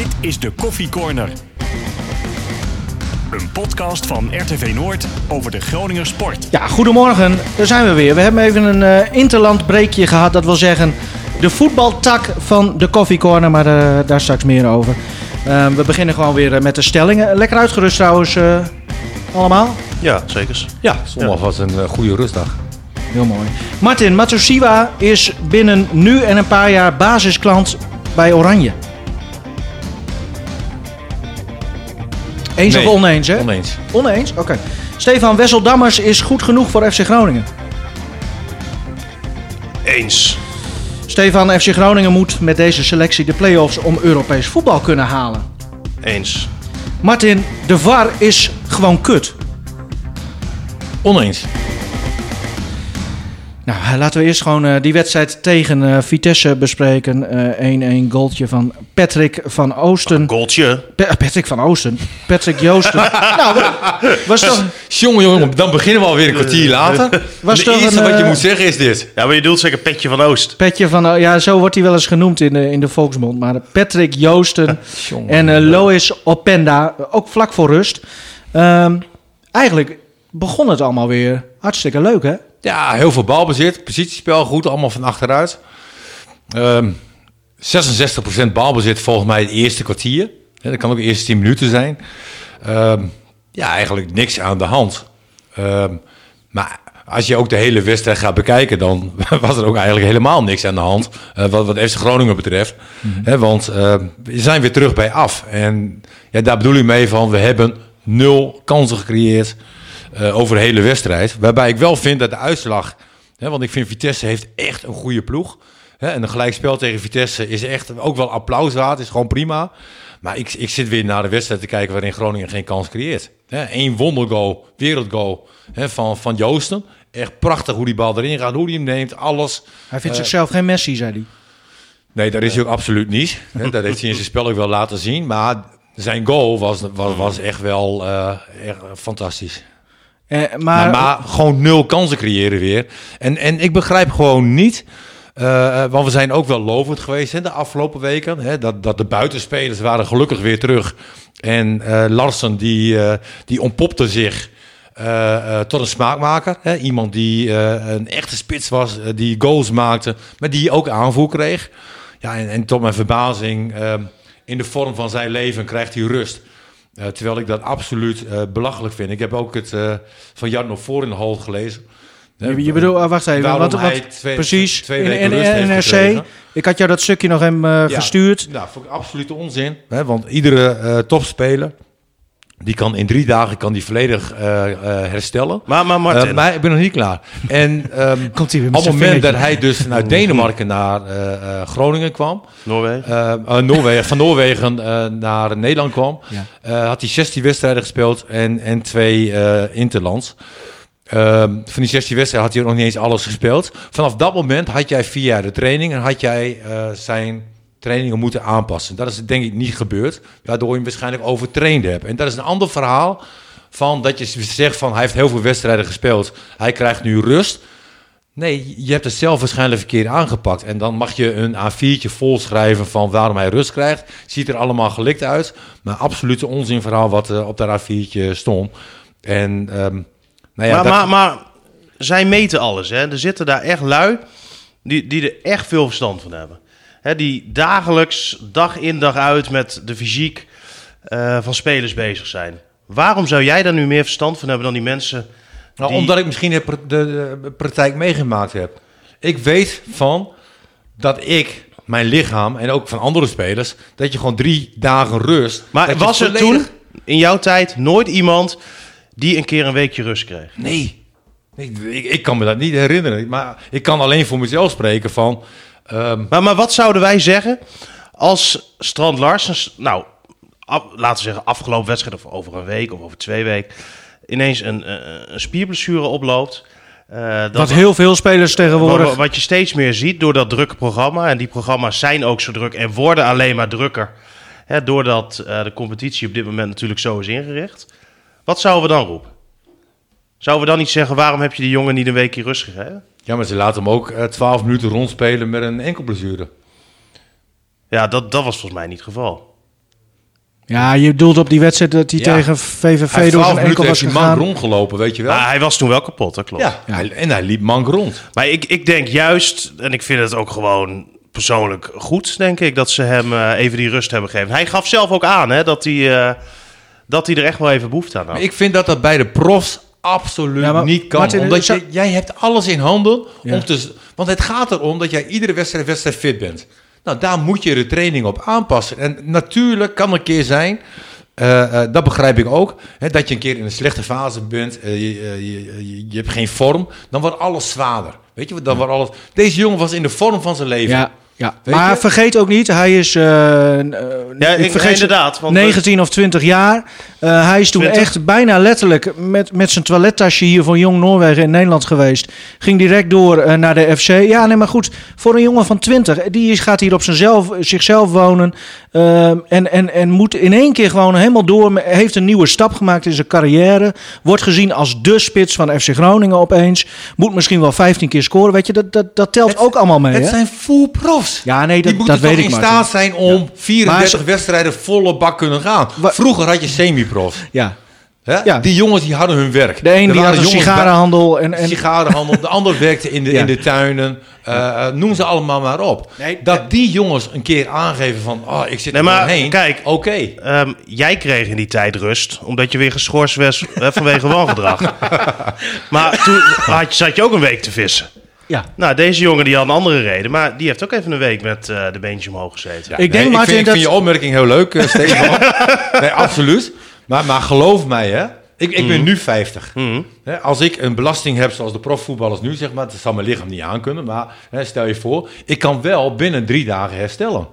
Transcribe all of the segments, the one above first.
Dit is de Koffie Corner. Een podcast van RTV Noord over de Groninger sport. Ja, goedemorgen. Daar zijn we weer. We hebben even een uh, interlandbreekje gehad. Dat wil zeggen de voetbaltak van de Coffee Corner, maar uh, daar straks meer over. Uh, we beginnen gewoon weer uh, met de stellingen. Lekker uitgerust trouwens, allemaal? Ja, zeker. Ja, zondag ja. was een goede rustdag. Heel mooi. Martin, Matosiwa is binnen nu en een paar jaar basisklant bij Oranje. Eens nee, of oneens, hè? Oneens. Oneens? Oké. Okay. Stefan Wesseldammers is goed genoeg voor FC Groningen. Eens. Stefan, FC Groningen moet met deze selectie de play-offs om Europees voetbal kunnen halen. Eens. Martin, de VAR is gewoon kut. Oneens. Nou, laten we eerst gewoon uh, die wedstrijd tegen uh, Vitesse bespreken. 1-1 uh, goaltje van Patrick van Oosten. Een goaltje? Pa Patrick van Oosten. Patrick Joosten. nou, was toch... Jongen, jongen, dan beginnen we alweer een kwartier later. Was de toch eerste een, wat je moet zeggen is dit. Ja, maar je doet zeker Petje van Oost. Petje van Ja, zo wordt hij wel eens genoemd in de, in de volksmond. Maar Patrick Joosten en uh, Lois Openda, ook vlak voor rust. Um, eigenlijk begon het allemaal weer hartstikke leuk, hè? Ja, heel veel balbezit. Positiespel goed, allemaal van achteruit. Um, 66% balbezit volgens mij het eerste kwartier. dat kan ook de eerste 10 minuten zijn. Um, ja, eigenlijk niks aan de hand. Um, maar als je ook de hele wedstrijd gaat bekijken, dan was er ook eigenlijk helemaal niks aan de hand. Uh, wat, wat FC Groningen betreft. Mm -hmm. He, want uh, we zijn weer terug bij af. En ja, daar bedoel ik mee van, we hebben nul kansen gecreëerd. Uh, over de hele wedstrijd. Waarbij ik wel vind dat de uitslag. Hè, want ik vind Vitesse heeft echt een goede ploeg. Hè, en een gelijkspel tegen Vitesse is echt ook wel applaus waard. Is gewoon prima. Maar ik, ik zit weer naar de wedstrijd te kijken waarin Groningen geen kans creëert. Eén wondergoal, wereldgoal hè, van, van Joosten. Echt prachtig hoe die bal erin gaat, hoe hij hem neemt, alles. Hij vindt uh, zichzelf geen Messi, zei hij. Nee, dat is hij ook absoluut niet. Dat heeft hij in zijn spel ook wel laten zien. Maar zijn goal was, was, was echt wel uh, echt fantastisch. Uh, maar, maar, maar, gewoon nul kansen creëren weer. En, en ik begrijp gewoon niet. Uh, want we zijn ook wel lovend geweest hè, de afgelopen weken. Hè, dat, dat de buitenspelers waren gelukkig weer terug. En uh, Larsen die, die ontpopte zich tot een smaakmaker. Hè, iemand die een echte spits was, die goals maakte, maar die ook aanvoer kreeg. Ja, en, en tot mijn verbazing, in de vorm van zijn leven krijgt hij rust. Uh, terwijl ik dat absoluut uh, belachelijk vind. Ik heb ook het uh, van Jarno voor in de hal gelezen. Je, je bedoelt, wacht even, wat, wat, twee, precies, twee in, in, in NRC. Ik had jou dat stukje nog hem ja, gestuurd. Nou, vond ik absoluut onzin. Hè, want iedere topspeler, die kan in drie dagen kan die volledig herstellen. Maar, maar Martin. maar ik ben nog niet klaar. En um, Komt hij weer op het moment dat hij dus vanuit Denemarken naar Groningen kwam. Noorwegen. Noorwegen van Noorwegen naar Nederland kwam. Ja. Uh, had hij 16 wedstrijden gespeeld en, en twee uh, interlands. Uh, van die 16 wedstrijden had hij nog niet eens alles gespeeld. Vanaf dat moment had jij via de training en had jij uh, zijn trainingen moeten aanpassen. Dat is denk ik niet gebeurd, waardoor je hem waarschijnlijk overtraind hebt. En dat is een ander verhaal van dat je zegt van hij heeft heel veel wedstrijden gespeeld. Hij krijgt nu rust. Nee, je hebt het zelf waarschijnlijk verkeerd aangepakt. En dan mag je een A4'tje volschrijven van waarom hij rust krijgt. Ziet er allemaal gelikt uit. Maar absoluut onzinverhaal wat uh, op dat A4'tje stond. En, um, nou ja, maar, dat... maar, maar zij meten alles. Hè? Er zitten daar echt lui die, die er echt veel verstand van hebben. Hè, die dagelijks, dag in dag uit met de fysiek uh, van spelers bezig zijn. Waarom zou jij daar nu meer verstand van hebben dan die mensen... Nou, omdat ik misschien de, de, de, praktijk meegemaakt heb. Ik weet van dat ik, mijn lichaam en ook van andere spelers, dat je gewoon drie dagen rust. Maar was er volledig... toen in jouw tijd nooit iemand die een keer een weekje rust kreeg? Nee. Ik, ik, ik kan me dat niet herinneren. Maar ik kan alleen voor mezelf spreken van. Um... Maar, maar wat zouden wij zeggen als Strand Larsens, nou, af, laten we zeggen afgelopen wedstrijd of over een week of over twee weken, ineens een, een, een spierblessure oploopt. Uh, dat wat heel veel spelers tegenwoordig. Wat, wat je steeds meer ziet door dat drukke programma. En die programma's zijn ook zo druk en worden alleen maar drukker. Hè, doordat uh, de competitie op dit moment natuurlijk zo is ingericht. Wat zouden we dan roepen? Zouden we dan niet zeggen, waarom heb je die jongen niet een weekje rust gegeven? Ja, maar ze laten hem ook uh, 12 minuten rondspelen met een enkel blessure. Ja, dat, dat was volgens mij niet het geval. Ja, je bedoelt op die wedstrijd dat hij Ja. tegen VVV Hij door 12 zijn enkel minuten was heeft hij mank gegaan. rondgelopen, weet je wel. Maar hij was toen wel kapot, dat klopt. ja, en hij liep mank rond. Maar ik, ik denk juist, en ik vind het ook gewoon persoonlijk goed, denk ik, dat ze hem eh, even die rust hebben gegeven. Hij gaf zelf ook aan hè, dat, hij, eh, dat hij er echt wel even behoefte aan had. Maar ik vind dat dat bij de profs absoluut Ja, niet kan. Martin, omdat je, jij hebt alles in handen. Ja. Om te, want het gaat erom dat jij iedere wedstrijd, wedstrijd fit bent. Nou, daar moet je de training op aanpassen. En natuurlijk kan een keer zijn, eh, eh, dat begrijp ik ook, hè, dat je een keer in een slechte fase bent, eh, je, je, je, je hebt geen vorm, dan wordt alles zwaarder. Weet je, dan wordt alles... Deze jongen was in de vorm van zijn leven. Ja, ja. Weet maar je? vergeet ook niet, hij is eh, eh, Ja, ik vergeet inderdaad, want we- 19 of 20 jaar. Eh, hij is toen 20? echt bijna letterlijk met, met zijn toilettasje hier voor Jong Noorwegen in Nederland geweest. Ging direct door eh, naar de FC. Ja, nee, maar goed, voor een jongen van 20, die gaat hier op zichzelf, zichzelf wonen. eh, en, en, en moet in één keer gewoon helemaal door. Heeft een nieuwe stap gemaakt in zijn carrière. Wordt gezien als de spits van FC Groningen opeens. Moet misschien wel 15 keer scoren. Weet je, dat, dat, dat telt ook allemaal mee. Het hè? zijn full profs. Ja, nee, dat, Die moeten dat toch weet ik in staat zijn om 34 Maar wedstrijden volle bak kunnen gaan. Wa- Vroeger had je semi-profs. Ja. Hè? Ja. Die jongens die hadden hun werk. De een die had een bij- sigarenhandel. En, en, sigarenhandel. De ander werkte in de, Ja. in de tuinen. Eh, eh, noem ze allemaal maar op. Nee, dat die jongens een keer aangeven van... Oh, ik zit Nee, er maar doorheen. kijk, Oké. Ehm, jij kreeg in die tijd rust, omdat je weer geschorst was eh, vanwege wangedrag. maar toen had je, zat je ook een week te vissen. Ja. Nou, deze jongen die had een andere reden, maar die heeft ook even een week met eh, de beentjes omhoog gezeten. Ik denk, Nee, Martin, ik vind, ik dat... vind je opmerking heel leuk, Stefan. nee, absoluut. Maar, maar geloof mij, hè. Ik, ik ben nu 50. Mhm. Hè, als ik een belasting heb zoals de profvoetballers nu, zeg maar, dat zal mijn lichaam niet aankunnen. Maar hè, stel je voor, ik kan wel binnen drie dagen herstellen.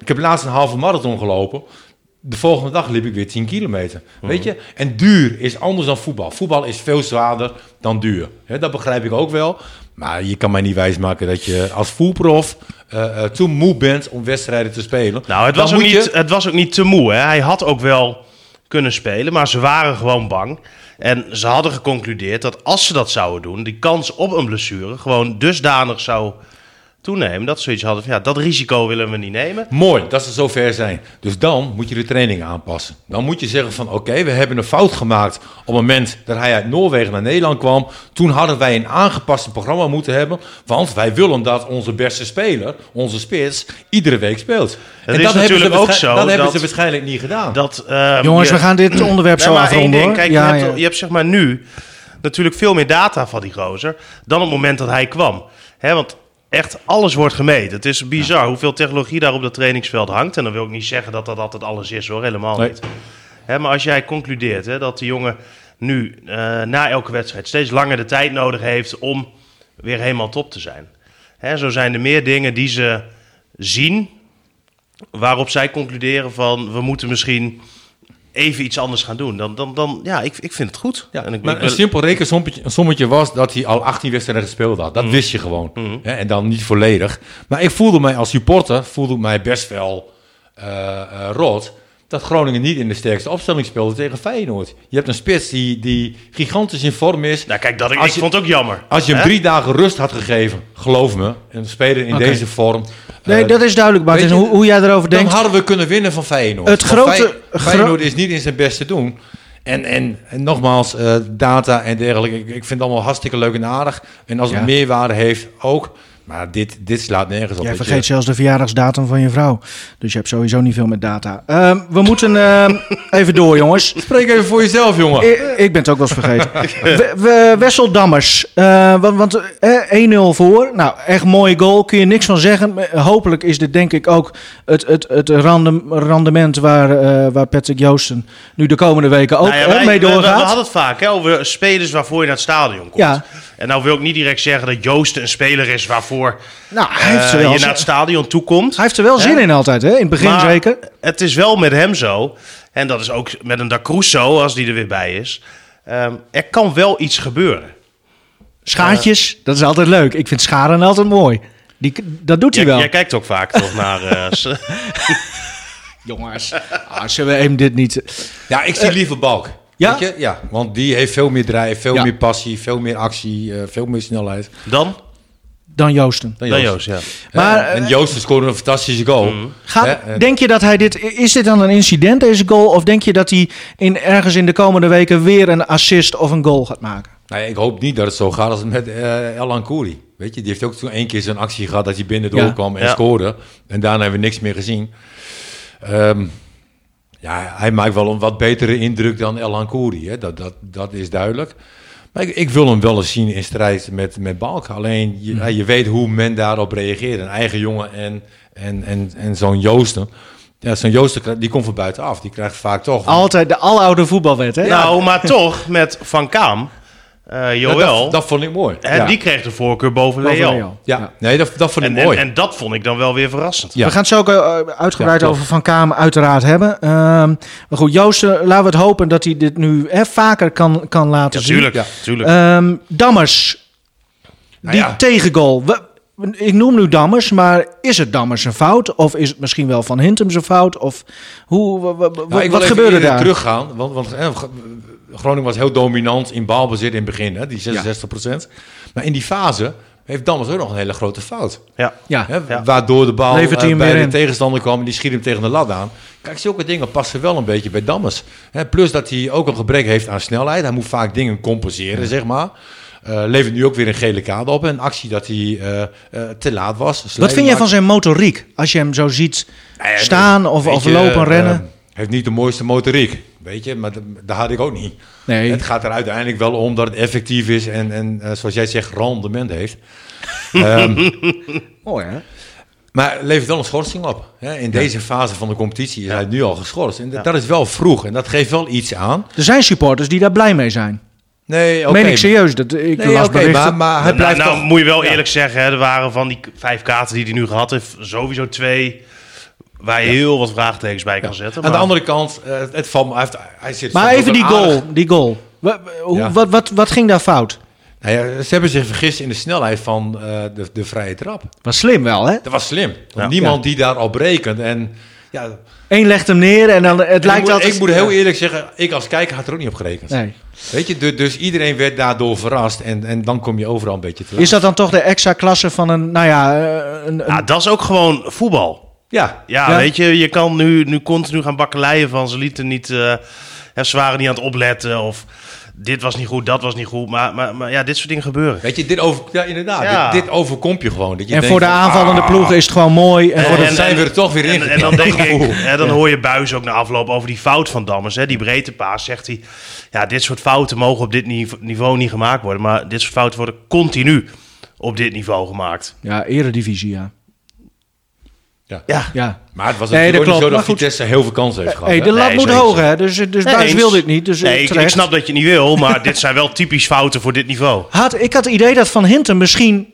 Ik heb laatst een halve marathon gelopen. De volgende dag liep ik weer 10 kilometer. Weet je? En duur is anders dan voetbal. Voetbal is veel zwaarder dan duur. Hè, dat begrijp ik ook wel. Maar je kan mij niet wijsmaken dat je als voetprof eh, te moe bent om wedstrijden te spelen. Nou, het was, ook niet, je- het was ook niet te moe. Hè? Hij had ook wel kunnen spelen, maar ze waren gewoon bang. En ze hadden geconcludeerd dat als ze dat zouden doen, die kans op een blessure gewoon dusdanig zou toenemen. Dat ze zoiets hadden van ja, dat risico willen we niet nemen. Mooi dat ze zover zijn. Dus dan moet je de training aanpassen. Dan moet je zeggen van oké, we hebben een fout gemaakt op het moment dat hij uit Noorwegen naar Nederland kwam. Toen hadden wij een aangepast programma moeten hebben. Want wij willen dat onze beste speler, onze spits, iedere week speelt. Dat is hebben natuurlijk ze ook zo Dat hebben ze waarschijnlijk niet gedaan. Dat, ehm, Jongens, je- we gaan dit onderwerp zo afronden ding. Kijk, ja, je, hebt, ja. je hebt zeg maar nu natuurlijk veel meer data van die gozer dan op het moment dat hij kwam. Hè, want echt alles wordt gemeten. Het is bizar hoeveel technologie daar op dat trainingsveld hangt. En dan wil ik niet zeggen dat dat altijd alles is hoor, helemaal Nee. niet. Hè, maar als jij concludeert hè, dat de jongen nu eh, na elke wedstrijd steeds langer de tijd nodig heeft om weer helemaal top te zijn. Hè, zo zijn er meer dingen die ze zien waarop zij concluderen van we moeten misschien even iets anders gaan doen. Dan, dan, dan ja, ik, ik vind het goed. Ja, en ik, maar ik een ben- simpel rekensommetje een sommetje was dat hij al 18 wedstrijden gespeeld had. Dat Mhm. wist je gewoon. Hè, en dan niet volledig. Maar ik voelde mij als supporter, voelde mij best wel eh, rot. Dat Groningen niet in de sterkste opstelling speelde tegen Feyenoord. Je hebt een spits die, die gigantisch in vorm is. nou, kijk, dat, ik, Als ik vond het ook jammer. Als je hem drie dagen rust had gegeven, geloof me, een speler in deze vorm. Nee, eh, dat is duidelijk, Martin, je, hoe, hoe jij erover dan denkt. hadden we kunnen winnen van Feyenoord. Het grote- Fey- gro- Feyenoord is niet in zijn beste doen. En, en, en nogmaals, eh, data en dergelijke. Ik, ik vind het allemaal hartstikke leuk en aardig. En als het Ja. meerwaarde heeft, ook. Maar dit, dit slaat nergens op. Jij je. vergeet zelfs de verjaardagsdatum van je vrouw. Dus je hebt sowieso niet veel met data. Ehm, we moeten ehm, even door, jongens. Spreek even voor jezelf, jongen. Ik, ik ben het ook wel eens vergeten. We, we, Wessel Dammers. eh, want want eh, 1-0 voor. Nou, echt mooie goal. Kun je niks van zeggen. Maar Hopelijk is dit denk ik ook het, het, het randem- rendement waar, eh, waar Patrick Joosten nu de komende weken ook Nou ja, hè, wij- mee we, we- we doorgaat. hadden het vaak hè, over spelers waarvoor je naar het stadion komt. Ja. En nou wil ik niet direct zeggen dat Joost een speler is waarvoor nou, hij heeft, eh, er wel, je naar het stadion toe komt. hij heeft er wel zin Hè? in altijd, hè? In het begin Maar zeker. Het is wel met hem zo. En dat is ook met een Da Cruzo, als die er weer bij is. Ehm, er kan wel iets gebeuren. Schaartjes, dat is altijd leuk. Ik vind scharen altijd mooi. Die, dat doet hij Jij, wel. jij kijkt ook vaak toch naar... eh, s- Jongens, ah, zullen we hem dit niet... Ja, ik zie liever Balk. Ja? Weet je? Ja, want die heeft veel meer drijf, veel Ja. meer passie, veel meer actie, eh, veel meer snelheid. dan? dan Joosten. Dan Dan Joost. Joost, ja. Maar, Maar, en Joost scoorde een fantastische goal. Gaat, en- denk je dat hij dit... Is dit dan een incident, deze goal? Of denk je dat hij in, ergens in de komende weken weer een assist of een goal gaat maken? Nou, ja, ik hoop niet dat het zo gaat als met eh El Ankouri. Weet je, die heeft ook toen één keer zo'n actie gehad dat hij binnen Ja. doorkwam en Ja. scoorde. En daarna hebben we niks meer gezien. Ehm, ja, hij maakt wel een wat betere indruk dan El Ankouri. Hè? Dat, dat, dat is duidelijk. Maar ik, ik wil hem wel eens zien in strijd met, met Balk. Alleen, je, ja, je weet hoe men daarop reageert. Een eigen jongen en, en, en, en zo'n Joosten. Ja, zo'n Joosten, die komt van buitenaf. Die krijgt vaak toch... Altijd de aloude voetbalwet, hè? Nou, maar toch, met Van Kaam, eh Ja, Joël, dat, dat vond ik mooi. ja. die kreeg de voorkeur boven Boven ja. nee, dat, dat vond ik En, en, mooi. en dat vond ik dan wel weer verrassend. Ja. We gaan het zo ook eh, uitgebreid over Van Kamer uiteraard hebben. Ehm, maar goed, Joost, eh, laten we het hopen dat hij dit nu hè, vaker kan, kan laten Ja, zien. tuurlijk. Ja. tuurlijk. Ehm, Dammers, Nou die ja. tegengoal. We- ik noem nu Dammers, maar is het Dammers een fout? Of is het misschien wel Van Hintem zijn fout? Of hoe, Nou, ik wat gebeurde daar? teruggaan, want, want eh, Groningen was heel dominant in balbezit in het begin, hè, die 66% Maar in die fase heeft Dammers ook nog een hele grote fout. ja. Ja, Hè, Ja. Waardoor de bal eh, bij weer de in. tegenstander kwam en die schiet hem tegen de lat aan. Kijk, zulke dingen passen wel een beetje bij Dammers. Hè, plus dat hij ook een gebrek heeft aan snelheid. Hij moet vaak dingen compenseren, zeg maar. Eh, levert nu ook weer een gele kaart op. Een actie dat hij eh, eh, te laat was. wat vind jij van zijn motoriek? Als je hem zo ziet staan of, of je, lopen, rennen? heeft niet de mooiste motoriek, weet je. Maar dat, dat had ik ook niet. nee. Het gaat er uiteindelijk wel om dat het effectief is en, en zoals jij zegt, rendement heeft. Ehm, Mooi, hè? maar levert wel een schorsing op. Hè? In deze fase van de competitie is hij nu al geschorst. En dat, dat is wel vroeg en dat geeft wel iets aan. Er zijn supporters die daar blij mee zijn. Nee, oké. Meen ik serieus. Dat, ik Nee, las maar, maar hij Nou, blijft nou toch... moet je wel eerlijk zeggen, hè, er waren van die vijf kaarten die hij nu gehad heeft, sowieso twee waar je heel wat vraagtekens bij kan zetten. Aan de maar- andere kant, eh, het valt me... Hij, heeft, hij zit Maar even die goal. aardig- Die goal. Wa- hoe- Ja. wat, wat, wat ging daar fout? Nou ja, ze hebben zich vergist in de snelheid van eh, de, de vrije trap. Was slim wel, hè? Dat was slim. Want niemand die daarop rekent. En ja, Eén legt hem neer en dan het ik, lijkt moet, altijd... ik moet heel eerlijk zeggen, ik als kijker had er ook niet op gerekend. Nee. Weet je, du- dus iedereen werd daardoor verrast en, en dan kom je overal een beetje te laat. Is dat dan toch de extra klasse van een, nou ja, eh, een, een- Ja, dat is ook gewoon voetbal. Ja, Ja, Ja. weet je, je kan nu, nu continu gaan bakkeleien van ze lieten niet, eh, hè, ze waren niet aan het opletten of dit was niet goed, dat was niet goed. Maar, maar, maar ja, dit soort dingen gebeuren. weet je, dit over, ja, inderdaad, Ja. Dit, dit overkomt je gewoon. Dat je en denkt voor de aanvallende ah, ploeg is het gewoon mooi. En En- voor de, dan zijn we er toch weer in. En, en dan denk ik, hè, dan hoor je Buis ook na afloop over die fout van Dammers. Hè, die breedtepaas, zegt hij. Ja, dit soort fouten mogen op dit nive- niveau niet gemaakt worden. Maar dit soort fouten worden continu op dit niveau gemaakt. ja, eredivisie, ja. Ja, ja. Maar het was Nee, natuurlijk dat ook niet klopt, zo dat. Vitesse heel veel kansen heeft gehad. Hey, de lat Nee, moet hoog, hè? Dus, dus Nee, Buis wil dit niet. Dus nee, eh, ik, ik snap dat je niet wil, maar dit zijn wel typisch fouten voor dit niveau. Had, ik had het idee dat Van Hinten misschien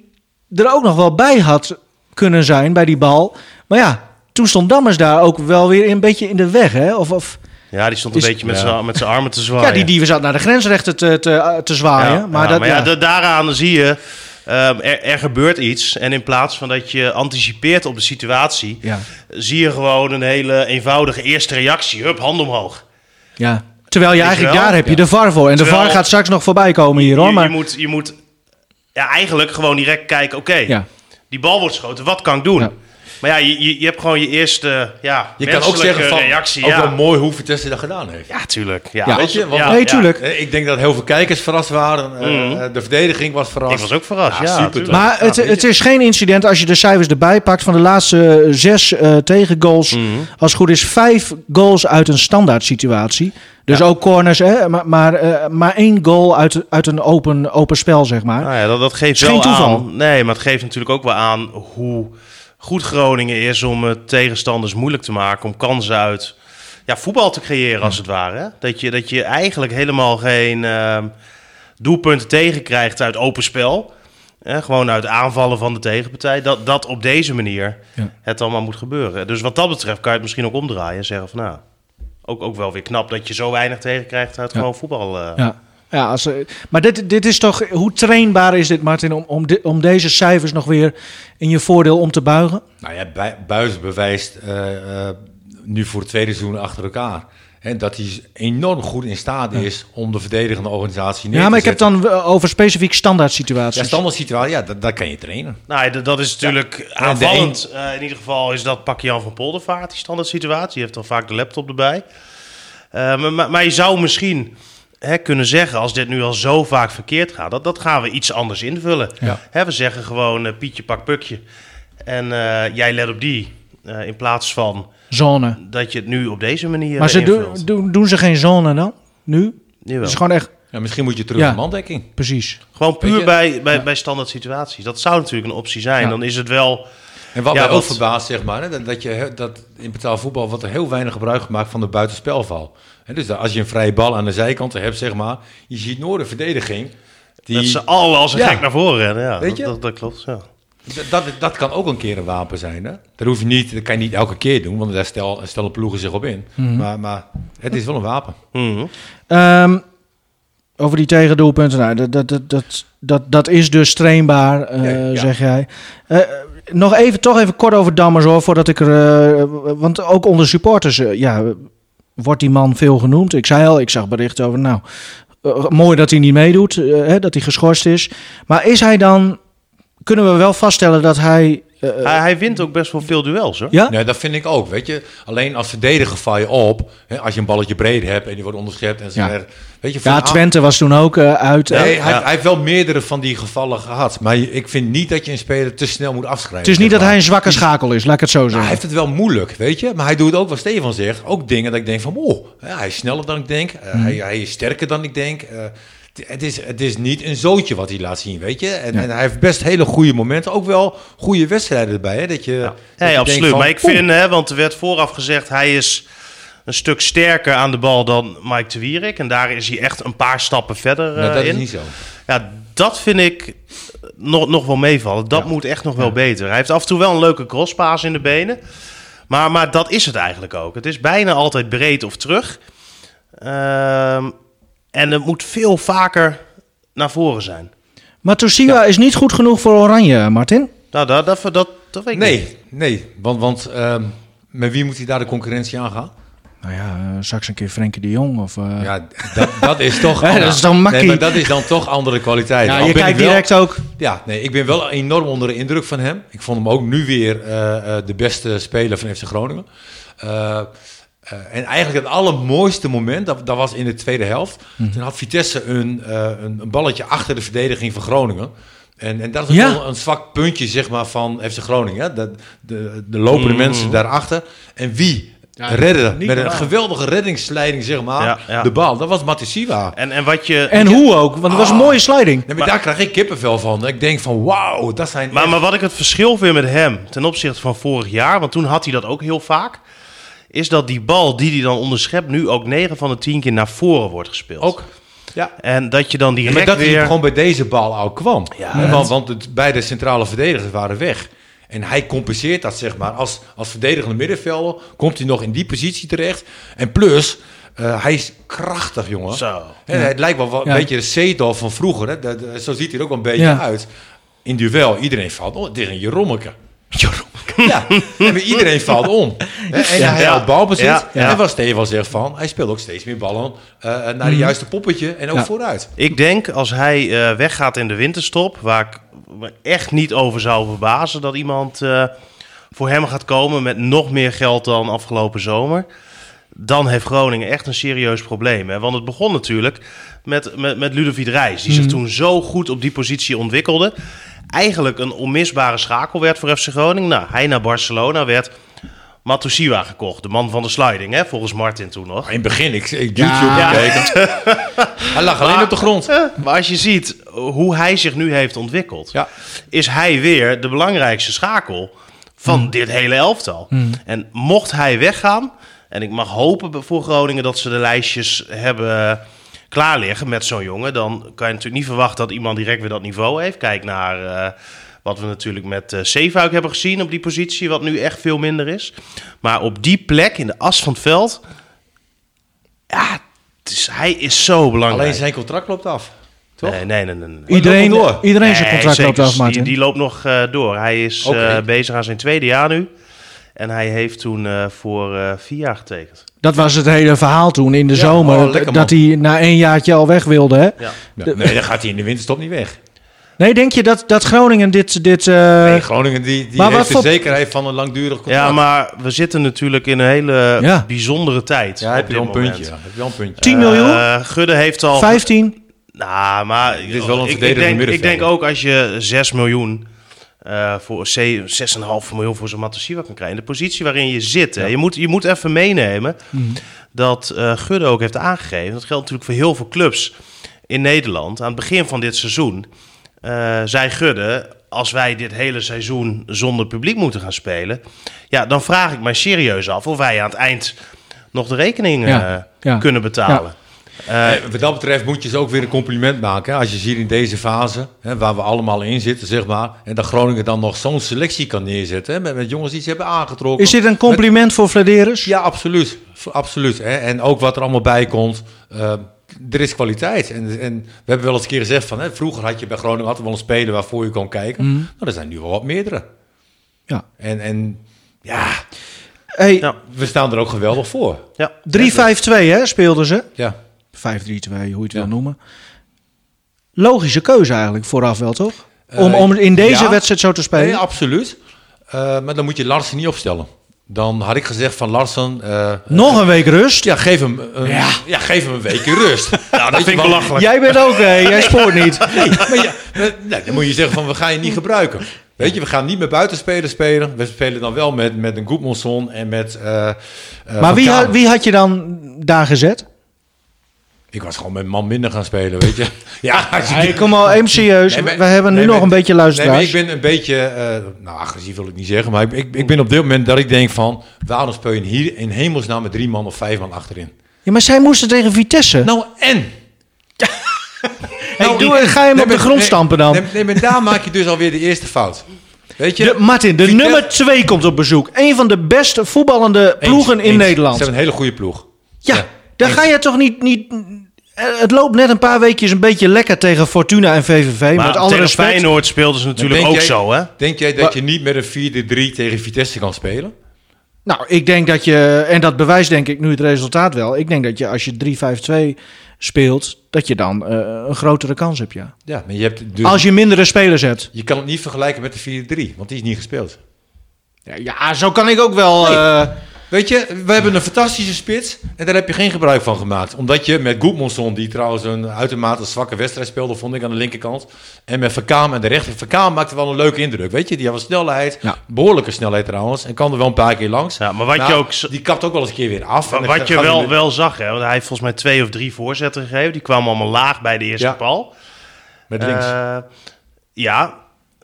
er ook nog wel bij had kunnen zijn bij die bal. Maar ja, toen stond Dammers daar ook wel weer een beetje in de weg, hè? Of, of Ja, die stond een Is- beetje met ja. zijn met zijn armen te zwaaien. ja, die dieven zat naar de grensrechten te, te, te zwaaien. Ja, maar ja, dat, maar ja, ja. da- daaraan zie je, ehm, er, er gebeurt iets. En in plaats van dat je anticipeert op de situatie, Ja, zie je gewoon een hele eenvoudige eerste reactie. Hup, hand omhoog. ja. Terwijl je Weet eigenlijk daar heb je de VAR voor. En de VAR gaat straks nog voorbij komen hier, hoor. je, Maar, je, moet, je moet ja, eigenlijk gewoon direct kijken, oké, ja. die bal wordt geschoten, wat kan ik doen? Maar ja, je, je, je hebt gewoon je eerste ja, Je kan ook zeggen van, reactie. ook ja. wel mooi hoe Vitesse dat gedaan heeft. ja, tuurlijk. Ja, Ja. Weet je, want- ja, Nee, tuurlijk. Eh, Ik denk dat heel veel kijkers verrast waren. Eh, Mhm. eh, De verdediging was verrast. Ik was ook verrast, ja. super tuurlijk. toch? Maar het, het is geen incident als je de cijfers erbij pakt. Van de laatste zes eh, tegengoals. Mhm. Als het goed is, vijf goals uit een standaard situatie. Dus ook corners, hè, maar, maar, eh, maar één goal uit, uit een open, open spel, zeg maar. Nou ja, dat, dat geeft wel geen toeval. aan. Nee, maar het geeft natuurlijk ook wel aan hoe goed Groningen is om het tegenstanders moeilijk te maken. Om kansen uit ja, voetbal te creëren, als het ware. hè. Dat je, dat je eigenlijk helemaal geen ehm, doelpunten tegenkrijgt uit open spel. Hè, gewoon uit aanvallen van de tegenpartij. Dat, dat op deze manier Ja. het allemaal moet gebeuren. Dus wat dat betreft kan je het misschien ook omdraaien en zeggen van nou. Ook, ook wel weer knap dat je zo weinig tegenkrijgt uit Ja. gewoon voetbal. eh. Ja. Ja, als, eh, maar dit, dit is toch, hoe trainbaar is dit, Martin, om, om, om deze cijfers nog weer in je voordeel om te buigen? Nou ja, Bui- Buis bewijst eh, eh, nu voor het tweede seizoen achter elkaar. En dat hij enorm goed in staat is om de verdedigende organisatie neer Ja, maar ik te heb dan over specifiek standaard situaties. Ja, standaard situatie, ja, dat, dat kan je trainen. Nou, dat is natuurlijk aanvallend. In ieder geval is dat pak Jan van Poldervaart, die standaard situatie. Die heeft dan vaak de laptop erbij. Eh, maar, maar, maar je zou misschien hè, kunnen zeggen, als dit nu al zo vaak verkeerd gaat, dat, dat gaan we iets anders invullen. Ja. Hè, we zeggen gewoon, eh, Pietje pak Pukje. En eh, jij let op die. eh, in plaats van Zone. dat je het nu op deze manier Maar ze invult. doen, doen, doen ze geen zone dan? Nu? Jawel. Het is gewoon echt, Ja, misschien moet je terug Ja. naar mandekking. precies. Gewoon puur bij, bij, bij standaard situaties. Dat zou natuurlijk een optie zijn. Ja. Dan is het wel... En wat Ja, mij ook wat- verbaast, zeg maar, hè, dat, dat, je, dat in betaald voetbal wordt er heel weinig gebruik gemaakt van de buitenspelval. Hè, dus als je een vrije bal aan de zijkanten hebt, zeg maar, je ziet nooit de verdediging. Die, Dat ze alle als een Ja. gek naar voren rennen. Ja, Weet dat, je? Dat, dat klopt, ja. dat, dat, dat kan ook een keer een wapen zijn. Hè? Dat, hoef je niet, dat kan je niet elke keer doen, want daar stel, stellen ploegen zich op in. Mhm. maar, maar het is wel een wapen. Mhm. Ehm, over die tegendoelpunten, nou, dat, dat, dat, dat, dat, dat is dus trainbaar, eh, ja. zeg jij. Eh, nog even, toch even kort over Dammers hoor, voordat ik er... eh, want ook onder supporters, ja, wordt die man veel genoemd. Ik zei al, ik zag berichten over, nou, eh, mooi dat hij niet meedoet, eh, hè, dat hij geschorst is. Maar is hij dan, kunnen we wel vaststellen dat hij... eh, Hij, hij wint ook best wel veel duels, hoor. ja? Nee, dat vind ik ook. Weet je, alleen als verdediger val je op. Hè, als je een balletje breed hebt en die wordt onderschept en zo. Ja. Ver- Weet je, Ja, Twente was toen ook eh, uit. Nee, eh, hij, Ja. hij heeft wel meerdere van die gevallen gehad. Maar ik vind niet dat je een speler te snel moet afschrijven. het is niet dat maar. hij een zwakke schakel is, laat ik het zo Nou, zeggen. hij heeft het wel moeilijk, weet je. Maar hij doet ook wat Stefan zegt. Ook dingen dat ik denk van, oh, ja, hij is sneller dan ik denk. Eh, Mhm. hij, hij is sterker dan ik denk. Eh, het- is, het is niet een zootje wat hij laat zien, weet je. En, Ja. en hij heeft best hele goede momenten. Ook wel goede wedstrijden erbij, hè. Dat je, dat absoluut. van, maar ik vind, hè, want er werd vooraf gezegd, hij is een stuk sterker aan de bal dan Mike de Wierik. En daar is hij echt een paar stappen verder nou, eh, dat in. is niet zo. Ja, dat vind ik nog, nog wel meevallen. Dat Ja. moet echt nog wel beter. Hij heeft af en toe wel een leuke crosspaas in de benen. Maar, maar dat is het eigenlijk ook. Het is bijna altijd breed of terug. Ehm, en het moet veel vaker naar voren zijn. Maar Toshiba is niet goed genoeg voor Oranje, Martin. Nou, dat, dat, dat, dat weet ik niet. Nee, nee. Want, want ehm, met wie moet hij daar de concurrentie aangaan? Nou ja, eh, straks een keer Frenkie de Jong. Of, eh, Ja, dat, dat is toch... Dat is dan makkie. Nee, maar dat is dan toch andere kwaliteit. Ja, Al je kijkt wel- direct ook. Ja, nee, ik ben wel enorm onder de indruk van hem. Ik vond hem ook nu weer eh, eh, de beste speler van FC Groningen. Eh, eh, en eigenlijk het allermooiste moment, dat, dat was in de tweede helft. Mhm. Toen had Vitesse een, eh, een, een balletje achter de verdediging van Groningen. En, en dat is Ja. wel een zwak puntje zeg maar, van FC Groningen. hè. De, de, de lopende Mhm. mensen daarachter. En wie Ja, redde niet met een geweldige reddingsleiding zeg maar, Ja, ja. de bal? Dat was Matisiwa. En, en wat je... En hoe ook, want het was een mooie sliding. Nee, maar daar krijg ik kippenvel van. Ik denk van wauw, dat zijn Maar, echt- maar wat ik het verschil vind met hem ten opzichte van vorig jaar, want toen had hij dat ook heel vaak, is dat die bal die hij dan onderschept nu ook 9 van de 10 keer naar voren wordt gespeeld. ook. Ja. En dat je dan Ja, direct maar dat hij gewoon bij deze bal al kwam. Ja, want want het, beide centrale verdedigers waren weg. En hij compenseert dat, zeg maar. Als, als verdedigende middenvelder komt hij nog in die positie terecht. En plus, eh, hij is krachtig, jongen. Zo. Hè, Het lijkt wel een Ja. beetje de Zeedorf van vroeger. Hè. Dat- dat- zo ziet hij er ook een beetje Ja. uit. In duel, iedereen valt om. Dit is een Jerommeke. Ja, nee, maar iedereen valt om. En Ja. hij had balbezit. Ja, ja. En wat Stefan zegt van, hij speelt ook steeds meer ballen eh, naar Mhm. de juiste poppetje en ook Ja. vooruit. Ik denk als hij eh, weggaat in de winterstop, waar ik me echt niet over zou verbazen dat iemand eh, voor hem gaat komen met nog meer geld dan afgelopen zomer. Dan heeft Groningen echt een serieus probleem. Hè? Want het begon natuurlijk met, met, met Ludovic Reis, die zich toen zo goed op die positie ontwikkelde. Eigenlijk een onmisbare schakel werd voor FC Groningen. Nou, hij naar Barcelona werd Matusiwa gekocht, de man van de sliding, hè? volgens Martin toen nog. In het begin, ik, ik YouTube Ja. gekeken. hij lag alleen op de grond. Maar als je ziet hoe hij zich nu heeft ontwikkeld, Ja. is hij weer de belangrijkste schakel van dit hele elftal. En mocht hij weggaan, en ik mag hopen voor Groningen dat ze de lijstjes hebben klaar liggen met zo'n jongen, dan kan je natuurlijk niet verwachten dat iemand direct weer dat niveau heeft. Kijk naar eh, wat we natuurlijk met eh Zeefuik hebben gezien op die positie, wat nu echt veel minder is. Maar op die plek in de as van het veld, ja, het is, hij is zo belangrijk. Alleen zijn contract loopt af. Toch? Nee, nee, nee. nee, nee. Iedereen, door. iedereen zijn Nee, contract loopt af, Martin. Die, die loopt nog eh, door. Hij is eh, bezig aan zijn tweede jaar nu. En hij heeft toen eh, voor eh, vier jaar getekend. Dat was het hele verhaal toen in de Ja, zomer. oh, lekker, dat hij na één jaartje al weg wilde. Hè? Ja. Ja, nee, dan gaat hij in de winterstop niet weg. Nee, denk je dat, dat Groningen dit... dit eh, Nee, Groningen die, die maar heeft de voor- zekerheid van een langdurig contract. ja, maar we zitten natuurlijk in een hele Ja. bijzondere tijd. Ja, heb je een puntje. Heb je wel een puntje. 10 miljoen? Eh, Gudde heeft al... 15? Nou, maar Dit is wel een ik, ik, verdedigende denk, ik denk ook als je 6 miljoen eh voor ze- 6,5 miljoen voor zo'n Matosiwa kan krijgen. In de positie waarin je zit. Hè, je, moet, je moet even meenemen dat eh Gudde ook heeft aangegeven. Dat geldt natuurlijk voor heel veel clubs in Nederland. Aan het begin van dit seizoen eh zei Gudde... als wij dit hele seizoen zonder publiek moeten gaan spelen... ja, dan vraag ik mij serieus af of wij aan het eind nog de rekening Ja, eh, ja. kunnen betalen. Eh, wat dat betreft moet je ze ook weer een compliment maken. hè. Als je ziet in deze fase, hè, waar we allemaal in zitten, zeg maar. En dat Groningen dan nog zo'n selectie kan neerzetten. Hè, met, met jongens die ze hebben aangetrokken. Is dit een compliment voor Vladeris? Ja, absoluut. Absoluut. Hè. En ook wat er allemaal bij komt. Er is kwaliteit. En, en we hebben wel eens een keer gezegd van... Hè, vroeger had je bij Groningen altijd wel een speler waarvoor je kon kijken. Nou, er zijn nu wel wat meerdere. Ja. En, en ja, Hey, Ja. we staan er ook geweldig voor. ja. 3-5-2 hè, speelden ze. Ja. 5-3-2, hoe je het Ja. wil noemen. Logische keuze eigenlijk vooraf wel, toch? Om, Eh, om in deze ja. wedstrijd zo te spelen. Nee, absoluut. Eh, maar dan moet je Larsen niet opstellen. Dan had ik gezegd van Larsen... eh, Nog een week rust. ja, geef hem, een, ja. geef hem een weekje rust. Nou, dat vind ik belachelijk. Jij bent ook, hè? jij spoort niet. Nee, maar ja, eh, nee, dan moet je zeggen van we gaan je niet gebruiken. Weet je, we gaan niet met buitenspelers spelen. We spelen dan wel met, met een Goedmanson en met... eh, eh, Maar wie, had- wie had je dan daar gezet? Ik was gewoon met man minder gaan spelen, weet je. Ja, als je Hey, kom al even serieus. Nee, We hebben nu nee, nog een beetje Nee, luisteraars. maar ik ben een beetje, eh, nou agressief wil ik niet zeggen, maar ik, ik, ik ben op dit moment dat ik denk van, waarom speel je hier in hemelsnaam met drie man of vijf man achterin? Ja, maar zij moesten tegen Vitesse. Nou en? Hey, doe, ga je hem Nee, op de grond nee, stampen dan? Nee, nee, maar daar maak je dus alweer de eerste fout. Weet je? De, Martin, de Vitesse- nummer 2 komt op bezoek. Een van de beste voetballende Eens, ploegen in eens. Nederland. Ze hebben een hele goede ploeg. Ja, Ja, dan eens. ga je toch niet, niet... eh, Het loopt net een paar weekjes een beetje lekker tegen Fortuna en VVV. Maar met alle tegen respect. Feyenoord speelden ze natuurlijk ook jij- zo, hè? Denk jij dat Maar- je niet met een 4-3 tegen Vitesse kan spelen? Nou, ik denk dat je... En dat bewijst denk ik nu het resultaat wel. Ik denk dat je als je 3-5-2 speelt... dat je dan eh, een grotere kans hebt, ja. Ja, maar je hebt dus... Als je mindere spelers hebt. Je kan het niet vergelijken met de 4-3, want die is niet gespeeld. Ja, ja, zo kan ik ook wel... eh, Weet je, we hebben een fantastische spits en daar heb je geen gebruik van gemaakt. Omdat je met Goedmonson, die trouwens een uitermate zwakke wedstrijd speelde, vond ik aan de linkerkant. En met Verkaam en de rechter. Verkaam maakte wel een leuke indruk, weet je. Die had wel snelheid, Ja. behoorlijke snelheid trouwens. En kan er wel een paar keer langs. Ja, maar wat Nou, je ook... Die kapt ook wel eens een keer weer af. En dan Wat je wel, wel zag, hè, want hij heeft volgens mij twee of drie voorzetten gegeven. Die kwamen allemaal laag bij de eerste Ja. bal. Met links. Eh, ja,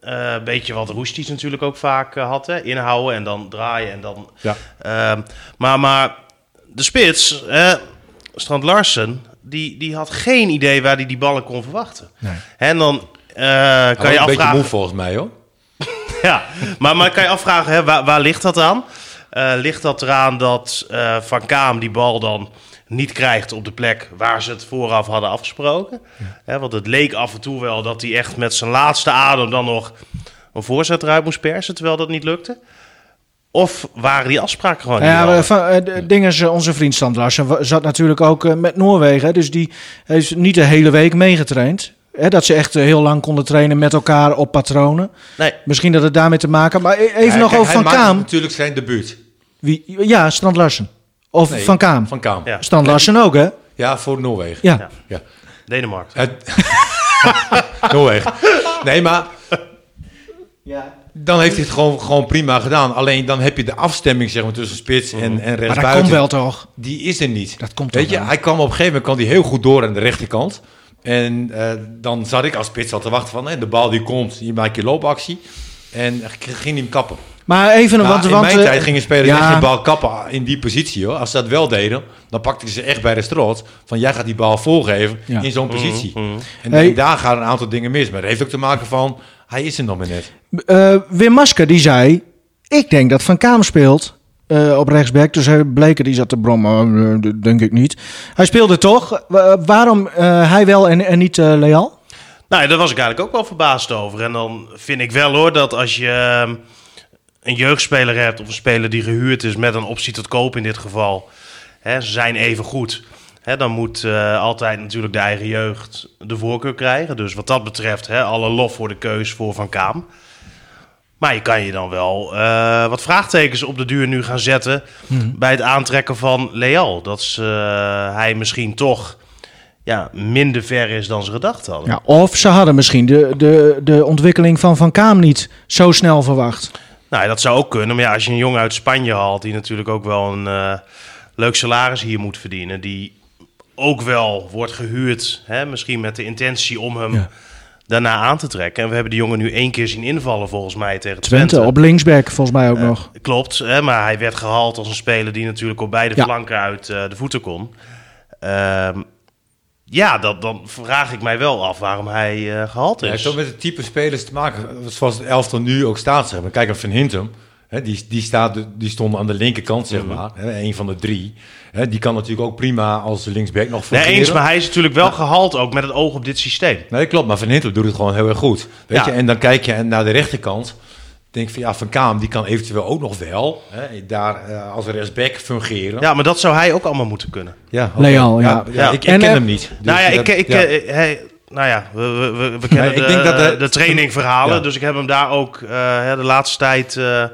eh, een beetje wat Roestic natuurlijk ook vaak eh, had. Hè? Inhouden en dan draaien en dan... ja. Ehm, maar, maar de spits, Strand Larsen, die, die had geen idee waar hij die ballen kon verwachten. En dan eh, kan je een beetje afvragen... moe volgens mij hoor. Ja, maar, maar kan je afvragen, hè, waar, waar ligt dat aan? Ligt dat eraan dat Van Kaam die bal dan niet krijgt op de plek waar ze het vooraf hadden afgesproken? Hè, want het leek af en toe wel dat hij echt met zijn laatste adem dan nog een voorzet eruit moest persen, terwijl dat niet lukte. Of waren die afspraken gewoon niet ja, maar van, eh, eh, onze vriend wa- zat natuurlijk ook eh, met Noorwegen. Dus die heeft niet de hele week meegetraind. Hè, dat ze echt heel lang konden trainen met elkaar op patronen. Nee, Misschien dat het daarmee te maken Maar e- even Ja, nog kijk, over Van Kaam. natuurlijk zijn debuut. Wie, ja, Strand Larsen. Of Nee, Van Kaam. Van Kaam. Ja. Ja, Strand Larsen ook, hè? voor Noorwegen. Ja. Ja. Ja. Denemarken. Noorwegen. Nee, maar dan heeft hij het gewoon, gewoon prima gedaan. Alleen dan heb je de afstemming zeg maar, tussen spits en, en Maar dat rechtsbuiten. komt wel toch? Die is er niet. Dat komt Weet toch je, wel. hij kwam op een gegeven moment kwam hij heel goed door aan de rechterkant. En eh, dan zat ik als spits al te wachten van, hè, de bal die komt, je maakt je loopactie. En ging hij hem kappen. Maar even, Maar want, in want mijn eh, tijd gingen spelers ja. echt geen bal kappen in die positie. Hoor. Als ze dat wel deden, dan pakten ze echt bij de strot. Van jij gaat die bal voorgeven Ja. in zo'n positie. En, Hey. en daar gaan een aantal dingen mis. Maar dat heeft ook te maken van, hij is er nog maar net. Eh, Wim Masker die zei: Ik denk dat Van Kaam speelt eh, op rechtsback. Dus hij bleken die zat te brommen. eh, denk ik niet. Hij speelde toch. Wa- waarom eh, hij wel en, en niet eh, Leal? Nou, daar was ik eigenlijk ook wel verbaasd over. En dan vind ik wel hoor dat als je ehm, een jeugdspeler hebt of een speler die gehuurd is met een optie tot koop in dit geval, hè, ze zijn even goed. Hè, dan moet eh, altijd natuurlijk de eigen jeugd de voorkeur krijgen. Dus wat dat betreft, hè, alle lof voor de keus voor Van Kaam. Maar je kan je dan wel eh, wat vraagtekens op de duur nu gaan zetten bij het aantrekken van Leal. Dat ze, eh, hij misschien toch ja, minder ver is dan ze gedacht hadden. Ja, of ze hadden misschien de, de, de ontwikkeling van Van Kaam niet zo snel verwacht. Nou, dat zou ook kunnen. Maar ja, als je een jongen uit Spanje haalt, die natuurlijk ook wel een eh, leuk salaris hier moet verdienen, die ook wel wordt gehuurd, hè, misschien met de intentie om hem Ja. daarna aan te trekken. En we hebben die jongen nu één keer zien invallen, volgens mij, tegen Twente. Twente op linksback volgens mij ook Eh, nog. Klopt, hè, maar hij werd gehaald als een speler die natuurlijk op beide Ja. flanken uit eh, de voeten kon. Ehm, ja, dat, dan vraag ik mij wel af waarom hij eh, gehaald Ja, het is. heeft ook met het type spelers te maken. Zoals het elftal nu ook staat. Zeg maar. Kijk naar Van Hintem. Hè, die, die, staat, die stond aan de linkerkant, zeg Mhm. maar. Hè, een van de drie. Hè, die kan natuurlijk ook prima als linksback nog Nee, fungeren. eens, maar hij is natuurlijk wel gehaald ook met het oog op dit systeem. Nee, klopt. Maar Van Hintem doet het gewoon heel erg goed. Weet Ja. je? En dan kijk je naar de rechterkant. Denk van ja, Van Kaam die kan eventueel ook nog wel hè, daar eh, als rechtsback fungeren. Ja, maar dat zou hij ook allemaal moeten kunnen. ja. Leal, ja. Ja. Ik, ik En, ken eh, hem niet. Dus, nou ja, ik, eh, ik, ja. eh, hij, nou ja, we, we, kennen Nee, ik de, denk dat de- de trainingverhalen. Ja. Dus ik heb hem daar ook eh, hè, de laatste tijd eh,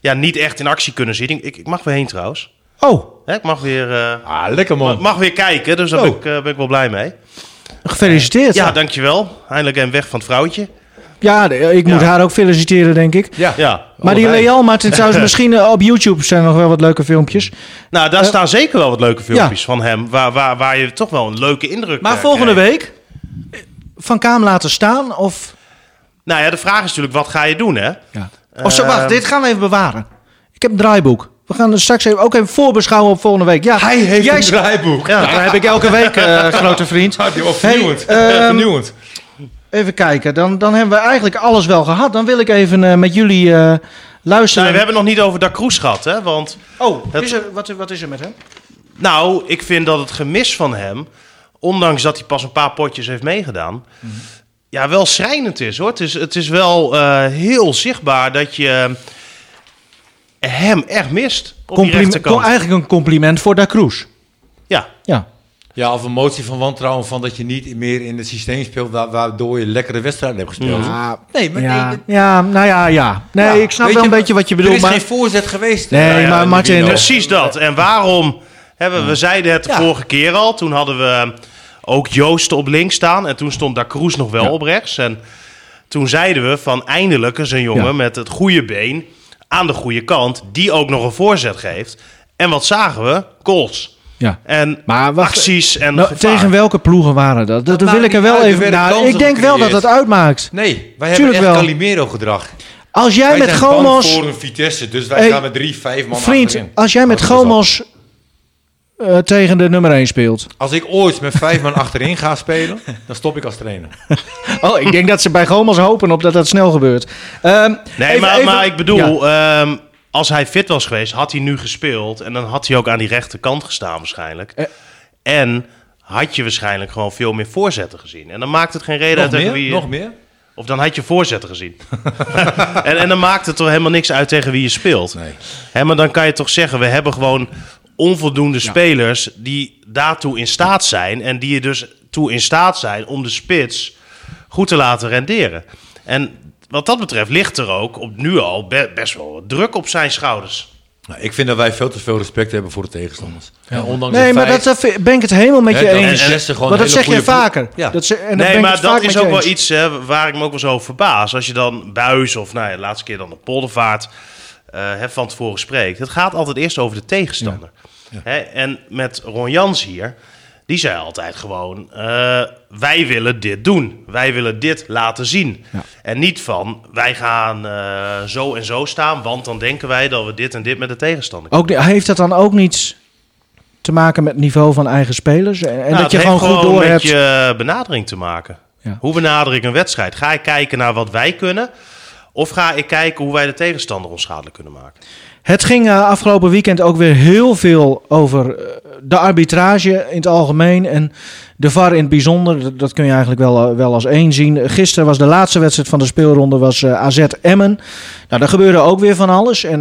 ja, niet echt in actie kunnen zien. Ik, ik mag weer heen trouwens. Oh, Hè, ik mag weer, eh, Ah, lekker man. mag weer kijken, dus daar Oh. ben, ik, eh, ben ik wel blij mee. gefeliciteerd. Ja, Ja, dankjewel. Eindelijk een weg van het vrouwtje. De- ik moet Ja. haar ook feliciteren, denk ik. ja. Ja. Maar die. Leal, Martin, trouwens, misschien eh, op YouTube zijn nog wel wat leuke filmpjes. Nou, daar Eh, staan zeker wel wat leuke filmpjes van hem. Waar, waar, waar je toch wel een leuke indruk Maar eh, volgende krijgt. week eh, Van Kaam laten staan of... Nou ja, de vraag is natuurlijk, wat ga je doen, hè? Ja. Of zo, wacht, Ehm. dit gaan we even bewaren. Ik heb een draaiboek. We gaan er straks even, ook even voorbeschouwen op volgende week. Ja, Hij heeft jij een draaiboek. Ja, daar heb ik elke week, eh, grote vriend. Die was vernieuwend. Hey, ehm, vernieuwend. Even kijken, dan, dan hebben we eigenlijk alles wel gehad. Dan wil ik even eh, met jullie eh, luisteren. Nou, we hebben nog niet over Da Cruz gehad, hè? Want, Oh, Het- is er, wat, wat is er met hem? nou, ik vind dat het gemis van hem, ondanks dat hij pas een paar potjes heeft meegedaan, ja, wel schrijnend is, hoor. Het is, het is wel eh, heel zichtbaar dat je hem echt mist op Compliment, eigenlijk een compliment voor Da Cruz. Ja, Ja. Ja, of een motie van wantrouwen van dat je niet meer in het systeem speelt wa- waardoor je lekkere wedstrijden hebt gespeeld. Nee, maar Ja, nee, ja, nou ja, ja. Nee, Ja, ik snap weet wel je, een beetje wat je Er bedoelt. is Maar, geen voorzet geweest. Nee, Nou ja, maar Martin- precies dat. En waarom hebben we zeiden het de Ja. vorige keer al. Toen hadden we ook Joost op links staan. En toen stond Da Cruz nog wel Ja. op rechts. En toen zeiden we van eindelijk is een jongen Ja. met het goede been aan de goede kant. Die ook nog een voorzet geeft. En wat zagen we? Goals. Ja. En Maar wacht, acties en Nou, tegen welke ploegen waren dat? Dat, Dat wil ik er wel uit, even... Nou, ik denk wel dat het uitmaakt. Nee, wij hebben echt wel. Calimero gedrag. Als jij Wij met Gomos... voor een Vitesse, dus wij Hey, gaan met drie, vijf man Vriend, achterin. als jij met. Gomos eh, tegen de nummer 1 speelt... Als ik ooit met vijf man achterin ga spelen, dan stop ik als trainer. Oh, ik denk dat ze bij Gomos hopen op dat dat snel gebeurt. Ehm, Nee, even- maar, even- maar ik bedoel, Ja. ehm, als hij fit was geweest, had hij nu gespeeld. En dan had hij ook aan die rechterkant gestaan waarschijnlijk. Eh. En had je waarschijnlijk gewoon veel meer voorzetten gezien. En dan maakt het geen reden Nog uit tegen wie je... Nog meer? Of dan had je voorzetten gezien. en, en dan maakt het toch helemaal niks uit tegen wie je speelt. Nee. Hè, maar dan kan je toch zeggen, we hebben gewoon onvoldoende spelers die daartoe in staat zijn. En die er dus toe in staat zijn om de spits goed te laten renderen. En wat dat betreft ligt er ook op nu al be- best wel wat druk op zijn schouders. Nou, ik vind dat wij veel te veel respect hebben voor de tegenstanders. Ja, ondanks Nee, maar feit- dat, ben ik het helemaal met je eens. Gewoon Maar dat zeg je vaker. Ja. Dat ze, en nee, maar dat is ook wel eens. iets hè, waar ik me ook wel zo verbaas. Als je dan Buis of nou ja, de laatste keer dan de Poldervaart eh, hè, van tevoren spreekt. Het gaat altijd eerst over de tegenstander. Hè, en met Ron Jans hier, die zei altijd gewoon... eh, wij willen dit doen. Wij willen dit laten zien. Ja. En niet van, wij gaan eh, zo en zo staan... want dan denken wij dat we dit en dit met de tegenstander. Ook, heeft dat dan ook niets te maken met het niveau van eigen spelers? En, en Nou, dat je gewoon goed door met hebt. je benadering te maken. Ja. Hoe benader ik een wedstrijd? Ga ik kijken naar wat wij kunnen? Of ga ik kijken hoe wij de tegenstander onschadelijk kunnen maken? Het ging eh, afgelopen weekend ook weer heel veel over eh, de arbitrage in het algemeen en de VAR in het bijzonder. Dat, kun je eigenlijk wel, eh, wel als één zien. Gisteren was de laatste wedstrijd van de speelronde was AZ Emmen. Nou, daar gebeurde ook weer van alles. En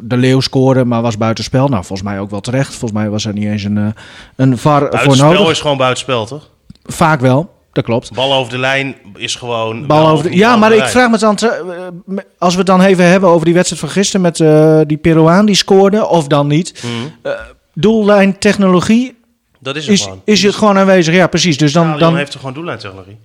de Leeuw scoorde, maar was buitenspel. Nou, volgens mij ook wel terecht. Volgens mij was er niet eens een, een VAR voor Buitenspel nodig. is gewoon buitenspel, toch? Vaak wel, dat klopt. Bal over de lijn is gewoon... Bal wel over de- ja, maar de ik vraag me dan, eh, als we het dan even hebben over die wedstrijd van gisteren met eh, die Peruaan die scoorde, of dan niet. Mhm. Doellijn technologie Dat is het is, gewoon. is het gewoon aanwezig. Ja, precies. Dus dan, Dan, dan, heeft er gewoon doellijntechnologie.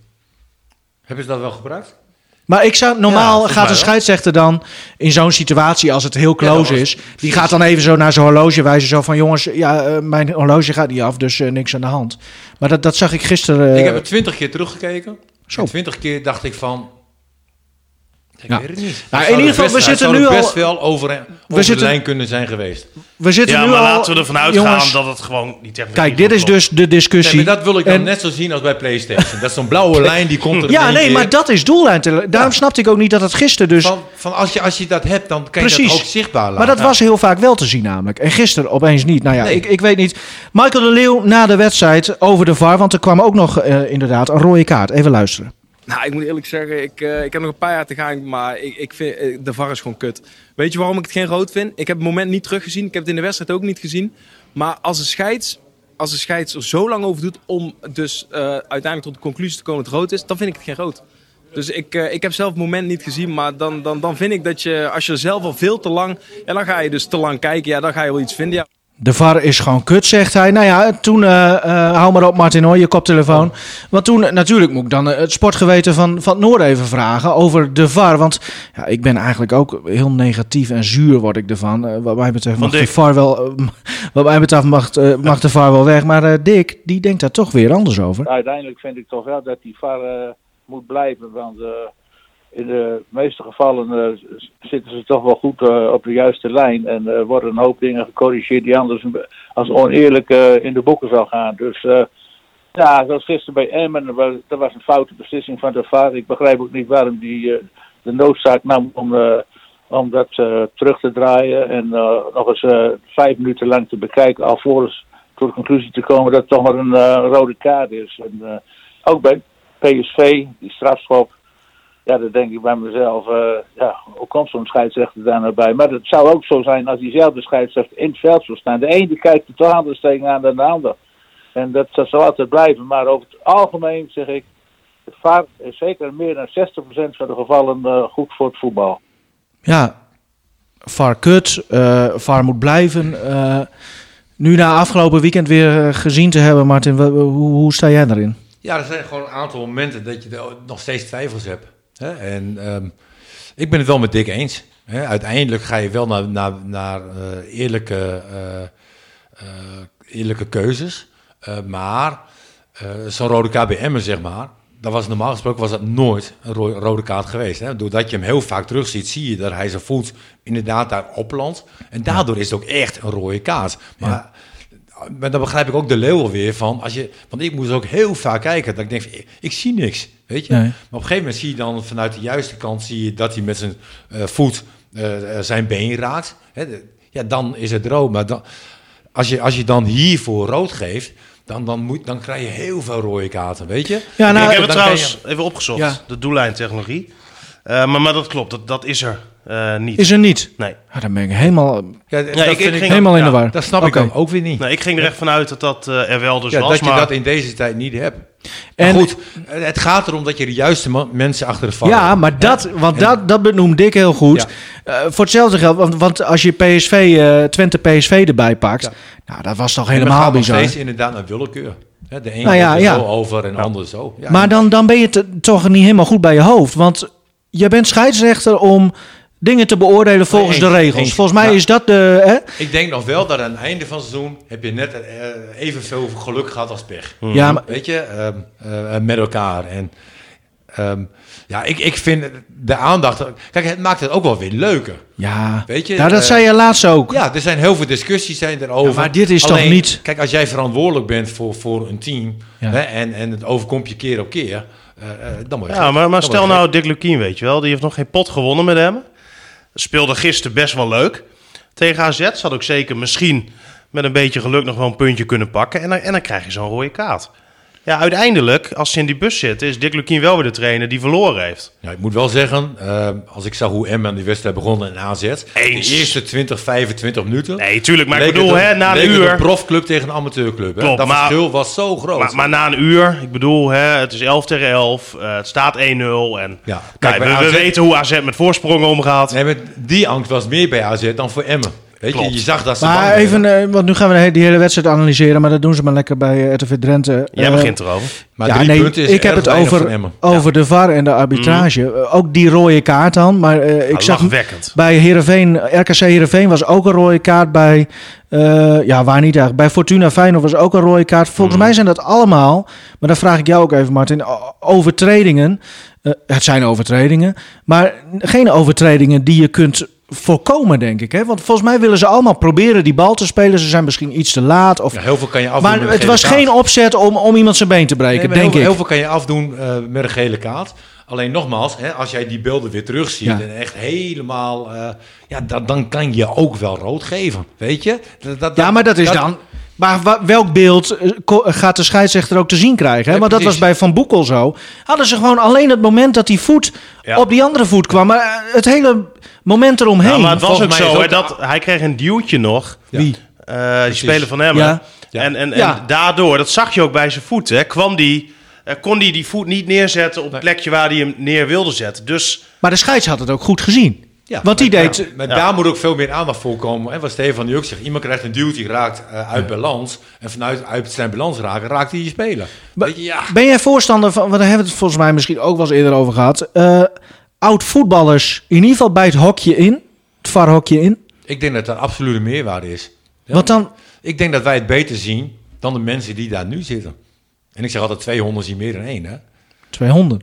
Hebben ze dat wel gebruikt? maar ik zou normaal Ja, gaat wel. scheidsrechter dan in zo'n situatie, als het heel Ja, close was- is, die gaat dan even zo naar zijn horloge wijzen. Zo van jongens, ja, eh, mijn horloge gaat niet af, dus eh, niks aan de hand. Maar dat, dat zag ik gisteren. eh, ik heb het twintig keer teruggekeken. Zo. Twintig keer dacht ik van... Ik Ja. weet het niet. Nou, Het in ieder er geval, we best- het zitten nu al- best wel over, over zitten- de lijn kunnen zijn geweest. we zitten Ja, nu maar al. laten we ervan uitgaan jongens, dat het gewoon die technologie... Kijk, dit is dus de discussie. Nee, maar dat wil ik dan En- net zo zien als bij PlayStation. Dat is zo'n blauwe lijn die komt er Ja, nee, keer. maar dat is doellijn. Daarom snapte ik ook niet dat het gisteren dus. Van, van als, je, als je dat hebt, dan kan je Precies. dat ook zichtbaar laten. Maar dat was heel vaak wel te zien namelijk. En gisteren opeens niet. Nou ja, Nee. ik, ik weet niet. Michael de Leeuw na de wedstrijd over de VAR. Want er kwam ook nog eh, inderdaad een rode kaart. Even luisteren. Nou, ik moet eerlijk zeggen, ik, eh, ik heb nog een paar jaar te gaan, maar ik, ik vind eh, de VAR is gewoon kut. Weet je waarom ik het geen rood vind? Ik heb het moment niet teruggezien, ik heb het in de wedstrijd ook niet gezien. Maar als een scheids, als een scheids er zo lang over doet om dus eh, uiteindelijk tot de conclusie te komen dat het rood is, dan vind ik het geen rood. Dus ik, ik heb zelf het moment niet gezien, maar dan, dan, dan vind ik dat je, als je zelf al veel te lang, en dan ga je dus te lang kijken, ja, dan ga je wel iets vinden. Ja. De VAR is gewoon kut, zegt hij. Nou ja, toen, eh, eh, hou maar op Martin hoor, je koptelefoon. Want toen, natuurlijk moet ik dan eh, het sportgeweten van, van het Noord even vragen over de VAR. Want ja, ik ben eigenlijk ook heel negatief en zuur word ik ervan. Eh, wat mij betreft Van mag de. VAR wel, wat mij betreft mag, eh, mag de VAR wel weg. Maar eh, Dick, die denkt daar toch weer anders over. uiteindelijk vind ik toch wel dat die VAR eh, moet blijven. Want eh, in de meeste gevallen eh, zitten ze toch wel goed eh, op de juiste lijn. En er worden een hoop dingen gecorrigeerd die anders als oneerlijk in de boeken zou gaan. Dus ja, zoals gisteren bij Emmen, dat was, een foute beslissing van de VAR. Ik begrijp ook niet waarom die de noodzaak nam om, om dat terug te draaien. En nog eens vijf minuten lang te bekijken alvorens tot de conclusie te komen dat het toch maar een rode kaart is. En, ook bij PSV, die strafschop. Ja, dan denk ik bij mezelf, eh, ja, hoe komt zo'n scheidsrechter daar nou bij? Maar het zou ook zo zijn als diezelfde scheidsrechter in het veld zou staan. De ene die kijkt er toch anders tegenaan dan de ander. En dat, dat zal altijd blijven. Maar over het algemeen zeg ik, de VAR is zeker meer dan 60% van de gevallen eh, goed voor het voetbal. Ja, VAR kut, eh VAR moet blijven. Eh, nu na afgelopen weekend weer gezien te hebben, Martin, hoe, hoe sta jij daarin? Ja, er zijn gewoon een aantal momenten dat je er nog steeds twijfels hebt. Hè? En ehm, ik ben het wel met Dick eens. Hè? Uiteindelijk ga je wel naar, naar, naar eh, eerlijke, eh, eh, eerlijke keuzes. Maar zo'n rode Emmen, zeg maar... Dat was normaal gesproken was dat nooit een ro- rode kaart geweest. Hè? Doordat je hem heel vaak terugziet, zie je dat hij zijn voet inderdaad daar oplandt. En daardoor is het ook echt een rode kaart. Maar maar dan begrijp ik ook de leeuw weer van. Als je, want ik moest ook heel vaak kijken. Dat ik denk, van, ik, ik zie niks. Weet je? Nee. Maar op een gegeven moment zie je dan vanuit de juiste kant zie je dat hij met zijn eh, voet eh, eh, zijn been raakt. Hè, ja, dan is het rood. Maar dan, als, je, als je dan hiervoor rood geeft, dan, dan, moet, dan krijg je heel veel rode kaarten. Weet je? Ja, nou, ik heb het trouwens even opgezocht, Ja. de doellijntechnologie. Eh, maar, maar dat klopt, dat, dat is er eh, niet. Is er niet? Nee. Ja, dan ben ik helemaal, Ja, Ja, dat ik- vind ik ik, ging- helemaal in de ja, war. dat snap ik dan ook weer niet. nee, ik ging er echt vanuit dat dat eh, er wel dus ja, was. dat je maar dat in deze tijd niet hebt. En- En goed, het gaat erom dat je de juiste mensen achter de VAR Ja, maar dat, want dat, dat benoemt Dick heel goed. Eh, voor hetzelfde geld, want, want als je PSV, eh, Twente PSV erbij pakt, Ja. nou, dat was toch helemaal bizar. steeds inderdaad naar willekeur. Hè, De een Nou ja, gaat er ja. zo over en de ander zo. Ja. Maar dan, dan ben je te- toch niet helemaal goed bij je hoofd. Want je bent scheidsrechter om dingen te beoordelen volgens eens, de regels. eens. Volgens mij Ja. is dat de... Hè? Ik denk nog wel dat aan het einde van het seizoen heb je net eh, evenveel geluk gehad als pech. Ja, maar, Weet je, ehm, eh, met elkaar. En ehm, ja, ik, ik vind de aandacht... Kijk, het maakt het ook wel weer leuker. ja. Weet je, nou, dat eh, zei je laatst ook. Ja, er zijn heel veel discussies zijn erover. Ja, maar dit is toch Alleen, niet- Kijk, als jij verantwoordelijk bent voor, voor een team... Ja. Hè, en, en het overkomt je keer op keer... dan je Ja, gek. maar, maar Dan stel nou Dick Lukien, weet je wel. Die heeft nog geen pot gewonnen met hem. Speelde gisteren best wel leuk. Tegen AZ zat ook zeker misschien met een beetje geluk nog wel een puntje kunnen pakken. En en dan krijg je zo'n rode kaart. Ja, uiteindelijk, als ze in die bus zitten, is Dick Lukien wel weer de trainer die verloren heeft. Ja, ik moet wel zeggen, eh, als ik zag hoe Emma aan die wedstrijd begon in AZ, Eens. de eerste 20, 25 minuten. Nee, tuurlijk, maar ik bedoel, hè, na een uur... een profclub tegen een amateurclub. Hè? Klopt, dat maar- verschil was zo groot. Maar, maar na een uur, ik bedoel, hè, het is 11 tegen 11, eh, het staat 1-0. En Ja, kijk, we, weten hoe AZ met voorsprongen omgaat. nee, maar die angst was meer bij AZ dan voor Emmen. Weet je, Klopt. je zag dat ze Maar even, eh, want nu gaan we die hele wedstrijd analyseren, maar dat doen ze maar lekker bij eh, RTV Drenthe. Jij Eh, begint erover. Maar ja, drie nee, punten is ik heb het over, over de VAR en de arbitrage. Eh, Ook die rode kaart dan. Maar eh, ik zag lachwekkend. bij Heerenveen, RKC Heerenveen was ook een rode kaart. Bij, eh, ja, waar niet eigenlijk. Bij Fortuna Feyenoord was ook een rode kaart. Volgens Mhm. mij zijn dat allemaal, maar dan vraag ik jou ook even Martin, overtredingen. Het zijn overtredingen, maar geen overtredingen die je kunt voorkomen, denk ik. Hè? Want volgens mij willen ze allemaal proberen die bal te spelen. Ze zijn misschien iets te laat. Of, Ja, heel veel kan je afdoen maar het was kaart. geen opzet om, om iemand zijn been te breken, Nee, denk heel, ik. heel veel kan je afdoen eh, met een gele kaart. Alleen nogmaals, hè, als jij die beelden weer terugziet Ja. en echt helemaal... eh, ja, dan, dan kan je ook wel rood geven, weet je? Dat, dat- Ja, maar dat is dan. Maar welk beeld eh, gaat de scheidsrechter ook te zien krijgen? Hè? Want dat was bij Van Boekel zo. Hadden ze gewoon alleen het moment dat die voet Ja. op die andere voet kwam. Maar het hele moment eromheen. Ja, maar het was ook volgens zo, hè, dat, hij kreeg een duwtje nog. Wie? Eh, die speler van hem. Ja. Ja. En, en, en daardoor, dat zag je ook bij zijn voet, hè, kwam die, eh, kon hij die voet niet neerzetten op het plekje waar hij hem neer wilde zetten. Dus Maar de scheids had het ook goed gezien. Ja, Want die maar- deed... maar Ja. daar moet ook veel meer aandacht voor komen. En wat Stefan nu ook zegt, iemand krijgt een duwtje, raakt eh, uit balans. En vanuit uit zijn balans raken, raakt hij je speler. Maar- Weet je, ja. Ben jij voorstander van... Want daar hebben we het volgens mij misschien ook wel eens eerder over gehad. Oud-voetballers in ieder geval bij het hokje in. Het varhokje in. Ik denk dat dat absolute meerwaarde is. Ja. Want dan... Ik denk dat wij het beter zien dan de mensen die daar nu zitten. En ik zeg altijd, 200 zien meer dan één, hè? Twee honden.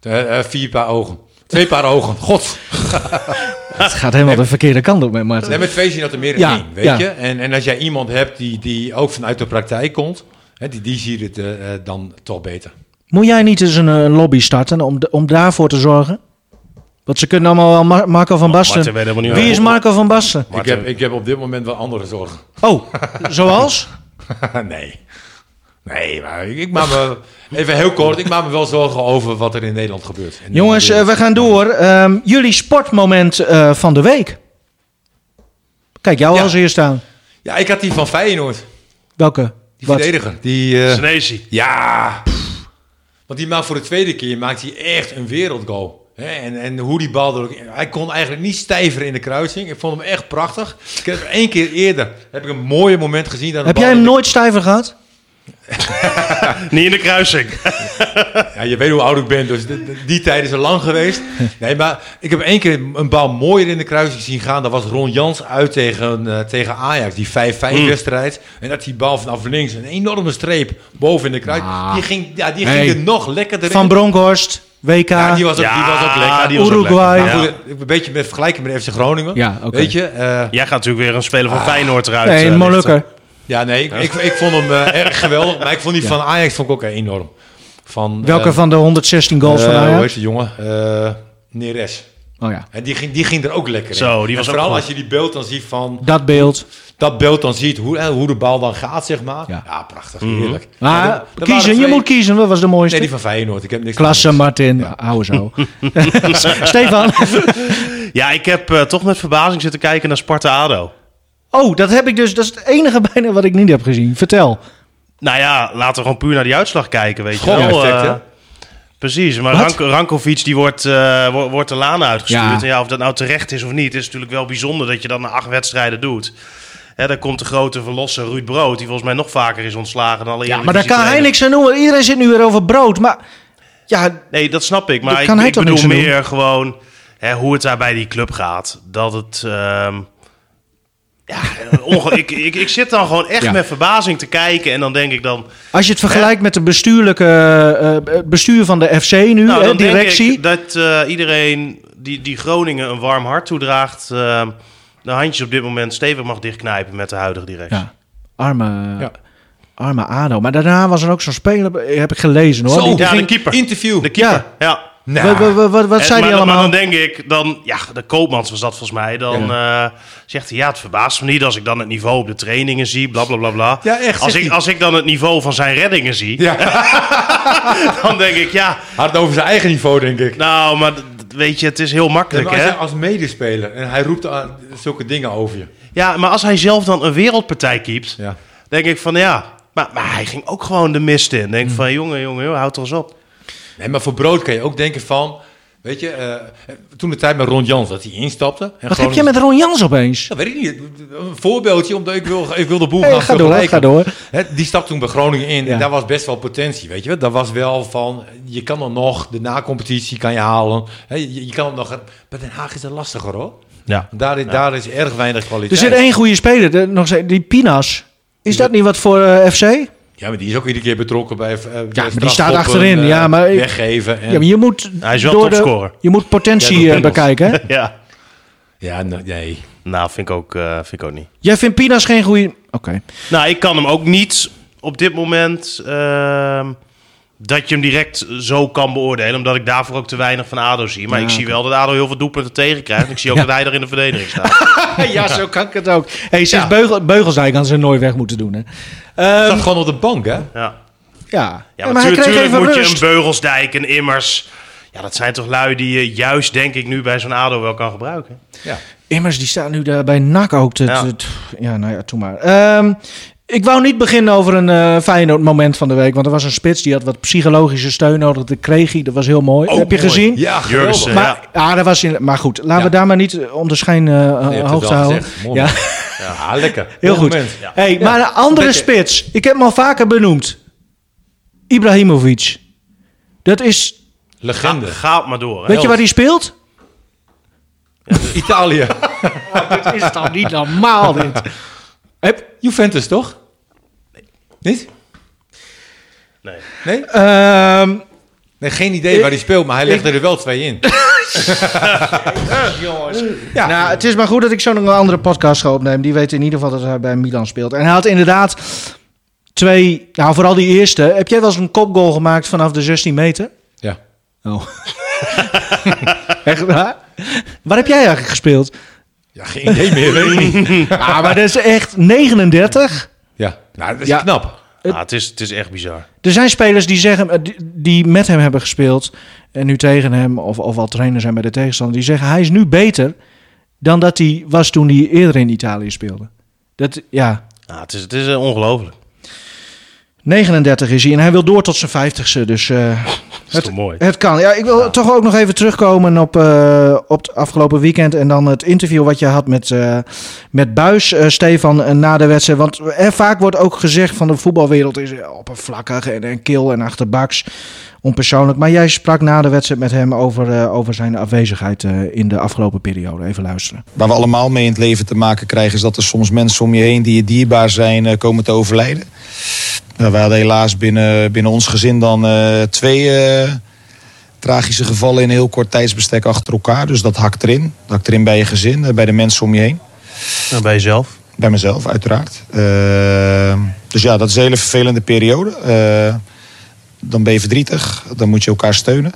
Eh, eh, vier paar ogen. Twee paar ogen. God. Het gaat helemaal de verkeerde kant op met Martin. Nee, met twee zien dat er meer dan Ja, één, weet ja. je? En, en als jij iemand hebt die, die ook vanuit de praktijk komt, hè, die, die ziet het eh, dan toch beter. Moet jij niet eens een, een lobby starten om, om daarvoor te zorgen? Want ze kunnen allemaal wel Mar- Marco van Basten. Wie is Marco van Basten? Ik heb, ik heb op dit moment wel andere zorgen. Oh, zoals? nee. Nee, maar ik, ik maak me... Even heel kort, ik maak me wel zorgen over wat er in Nederland gebeurt. En Jongens, eh, we gaan door. Ehm, jullie sportmoment eh, van de week. Kijk, jou Ja. als eerste aan. Ja, ik had die van Feyenoord. Welke? Die Wat? verdediger. Die, eh, Senesi. Ja, pff. want die maakt voor de tweede keer maakt hij echt een wereldgoal. Hè, en, en hoe die bal er ook... Hij kon eigenlijk niet stijver in de kruising. Ik vond hem echt prachtig. Ik heb één keer eerder heb ik een mooie moment gezien. Heb jij hem de- nooit stijver gehad? Niet in de kruising. Ja, je weet hoe oud ik ben, dus de- de- die tijd is al lang geweest. Nee, maar ik heb één keer een bal mooier in de kruising zien gaan. Dat was Ron Jans uit tegen, eh, tegen Ajax, die 5-5 wedstrijd. En dat die bal vanaf links, een enorme streep boven in de kruising. Ah. Die ging, ja, die Hey. ging er nog lekkerder Van in. Bronkhorst, WK. Ja, die was ook, die was ook lekker. die was ook Uruguay. lekker. Maar Ja. goed, een beetje met vergelijking met FC Groningen. Ja, oké. Weet je? eh, Jij gaat natuurlijk weer een speler van Feyenoord eruit. nee, eh, een Molukker. lichten. ja, nee, ik, ik, ik vond hem eh, erg geweldig. Maar ik vond die van Ajax vond ik ook enorm. Van, Welke eh, van de 116 goals van eh, Hoe Ajax? heet die jongen? Eh Neres. Oh ja, En die ging, die ging er ook lekker in. Zo, die was ook Vooral als je die beeld dan ziet van... dat beeld. Dat beeld dan ziet, hoe, hoe de bal dan gaat, zeg maar. Ja. Ja, prachtig. Mhm. Heerlijk. Maar Ja, kiezen, je moet kiezen. Wat was de mooiste? Nee, die van Feyenoord. Ik heb niks Klasse. Martin. Hou zo. Stefan. Ja, ik heb eh, toch met verbazing zitten kijken naar Sparta-Ado. Oh, dat heb ik dus. Dat is het enige bijna wat ik niet heb gezien. Vertel. Nou ja, laten we gewoon puur naar die uitslag kijken, weet je Gewoon wel. effect, Eh? Precies, maar Wat? Ranko, Rankovic die wordt, eh, wo- wordt de laan uitgestuurd. Ja. En ja, of dat nou terecht is of niet, is natuurlijk wel bijzonder dat je dat na acht wedstrijden doet. Hè, dan komt de grote verlosser Ruud Brood, die volgens mij nog vaker is ontslagen dan alle Ja, maar daar kan hij niks aan doen. Iedereen zit nu weer over brood. Maar ja, Nee, dat snap ik. Maar Daar ik, bedoel meer gewoon hè, hoe het daar bij die club gaat. Dat het... ehm, ja, eh, ik, ik, ik zit dan gewoon echt Ja. met verbazing te kijken. En dan denk ik dan... als je het vergelijkt met de bestuurlijke eh, eh, bestuur van de FC nu, Nou, hè, dan directie. denk ik dat eh, iedereen die, die Groningen een warm hart toedraagt... eh, de handjes op dit moment stevig mag dichtknijpen met de huidige directie. Ja, arme, Ja. arme ADO. Maar daarna was er ook zo'n speler, heb ik gelezen hoor. Zo, Die- die Ja, de keeper. Interview. De keeper, Ja. Ja. Nou, wat wat, wat, En- zei hij dan- allemaal? Maar dan denk ik, dan, ja, de Koopmans was dat volgens mij. Dan eh, zegt hij, ja, het verbaast me niet als ik dan het niveau op de trainingen zie, bla bla bla bla. Ja, echt, Als ik, als ik dan het niveau van zijn reddingen zie, ja, dan denk ik, ja, hard over zijn eigen niveau, denk ik. nou, maar weet je, het is heel Ja, makkelijk, maar als hè? als medespeler en hij roept aan zulke dingen over je. Ja, maar als hij zelf dan een wereldpartij keept, Ja. denk ik van, ja, maar, maar hij ging ook gewoon de mist in. Denk van, jongen, jongen, jongen, houd er eens op. Nee, maar voor brood kan je ook denken van, weet je, eh, toen de tijd met Ron Jans dat hij instapte. En Wat heb je met Ron Jans opeens? Dat weet ik niet. Een voorbeeldje, omdat ik wil, ik wil de boel Hey, gaan ga door, ga door. Hè, die stapte toen bij Groningen in Ja. en daar was best wel potentie, weet je wel. Dat was wel van, je kan er nog, de na-competitie kan je halen. Hè, je, je kan het nog, bij Den Haag is het lastiger hoor. Ja. Daar, is- daar is erg weinig Er kwaliteit. zit één goede speler, de- nog die Pinas. Is dat niet wat voor eh, FC? Ja, maar die is ook iedere keer betrokken bij, eh, maar die staat achterin, eh, ja, maar weggeven. En, Ja, maar je moet Hij is wel door de- topscorer. Je moet potentie Ja, eh, bekijken. Hè? Ja. ja, nou, nee. Nou, vind ik ook, eh, vind ik ook niet. Jij vindt Pinas geen goede. Oké. Nou, ik kan hem ook niet op dit moment ehm, dat je hem direct zo kan beoordelen. Omdat ik daarvoor ook te weinig van ADO zie. Maar Ja, ik zie wel dat ADO heel veel doelpunten tegenkrijgt. En ik zie ook Ja. dat hij er in de verdediging staat. ja, zo kan ik het ook. Hey, sinds Ja. Beugel, Beugelsdijk kan ze nooit weg moeten doen. Hè? Hij Ehm, zat gewoon op de bank, hè? Ja, ja. ja maar natuurlijk even moet je rust. een Beugelsdijk, een Immers... Ja, dat zijn toch lui die je juist, denk ik, nu bij zo'n ADO wel kan gebruiken. Ja. Immers, die staat nu daar bij NAC ook. Te, Ja. te- te- ja, nou ja, toen maar. Ehm, ik wou niet beginnen over een eh Feyenoord moment van de week. Want er was een spits die had wat psychologische steun nodig. Dat kreeg hij. Dat was heel mooi. Ook Heb je mooi. gezien? Ja, Jurgensen. Maar, ja. dat was in, maar goed, laten Ja. we daar maar niet eh, onder schijn eh, het hoofd wel houden. Ja. Ja, lekker. Heel goed. Hey, maar een andere spits. Ik heb hem al vaker benoemd. Ibrahimovic. Dat is... Legende. Ga, ga het maar door. Hè. Weet je waar hij speelt? Italië. dit is toch niet normaal, dit. Juventus, toch? Niet? Nee. Nee? ehm, Nee, geen idee waar hij speelt, maar hij legde er wel twee in. ja. Nou, het is maar goed dat ik zo nog een andere podcast ga opnemen. Die weet in ieder geval dat hij bij Milan speelt. En hij had inderdaad twee... Nou, vooral die eerste. Heb jij wel eens een kopgoal gemaakt vanaf de 16 meter? Ja. Oh. Echt waar? Waar heb jij eigenlijk gespeeld? Ja, geen idee meer, weet ik niet. Ah, maar dat is echt 39. Ja, nou, dat is Ja. knap. Ah, het, is, het is echt bizar. Er zijn spelers die zeggen, eh, die, die met hem hebben gespeeld en nu tegen hem, of, of al trainer zijn bij de tegenstander, die zeggen hij is nu beter dan dat hij was toen hij eerder in Italië speelde. Dat, ja, Ah, het is, het is eh, ongelooflijk. 39 is hij en hij wil door tot zijn 50ste, dus eh, is toch mooi. het kan. Ja, ik wil toch ook nog even terugkomen op, eh, op het afgelopen weekend en dan het interview wat je had met, eh, met Buis, Stefan, na de wedstrijd. Want er vaak wordt ook gezegd van de voetbalwereld is oppervlakkig en, en kil en achterbaks, onpersoonlijk. Maar jij sprak na de wedstrijd met hem over, eh, over zijn afwezigheid eh, in de afgelopen periode. Even luisteren. Waar we allemaal mee in het leven te maken krijgen... is dat er soms mensen om je heen die je dierbaar zijn eh, komen te overlijden. Nou, we hadden helaas binnen, binnen ons gezin dan eh, twee eh, tragische gevallen... in een heel kort tijdsbestek achter elkaar. Dus dat hakt erin. Dat hakt erin bij je gezin, bij de mensen om je heen. Nou, bij jezelf. Bij mezelf, uiteraard. Dus ja, dat is een hele vervelende periode. Eh, dan ben je verdrietig, dan moet je elkaar steunen.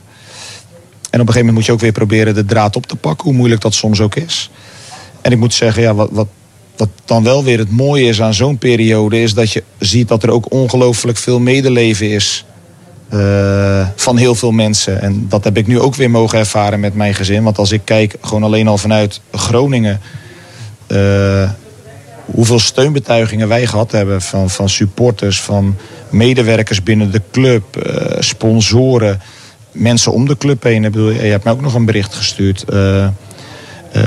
En op een gegeven moment moet je ook weer proberen de draad op te pakken, hoe moeilijk dat soms ook is. En ik moet zeggen, ja, wat, wat, dan wel weer het mooie is aan zo'n periode, is dat je ziet dat er ook ongelooflijk veel medeleven is. eh, van heel veel mensen. En dat heb ik nu ook weer mogen ervaren met mijn gezin. Want als ik kijk, gewoon alleen al vanuit Groningen. eh, hoeveel steunbetuigingen wij gehad hebben van, van supporters, van medewerkers binnen de club, eh, sponsoren, mensen om de club heen. Bedoel, je hebt mij ook nog een bericht gestuurd. eh, eh,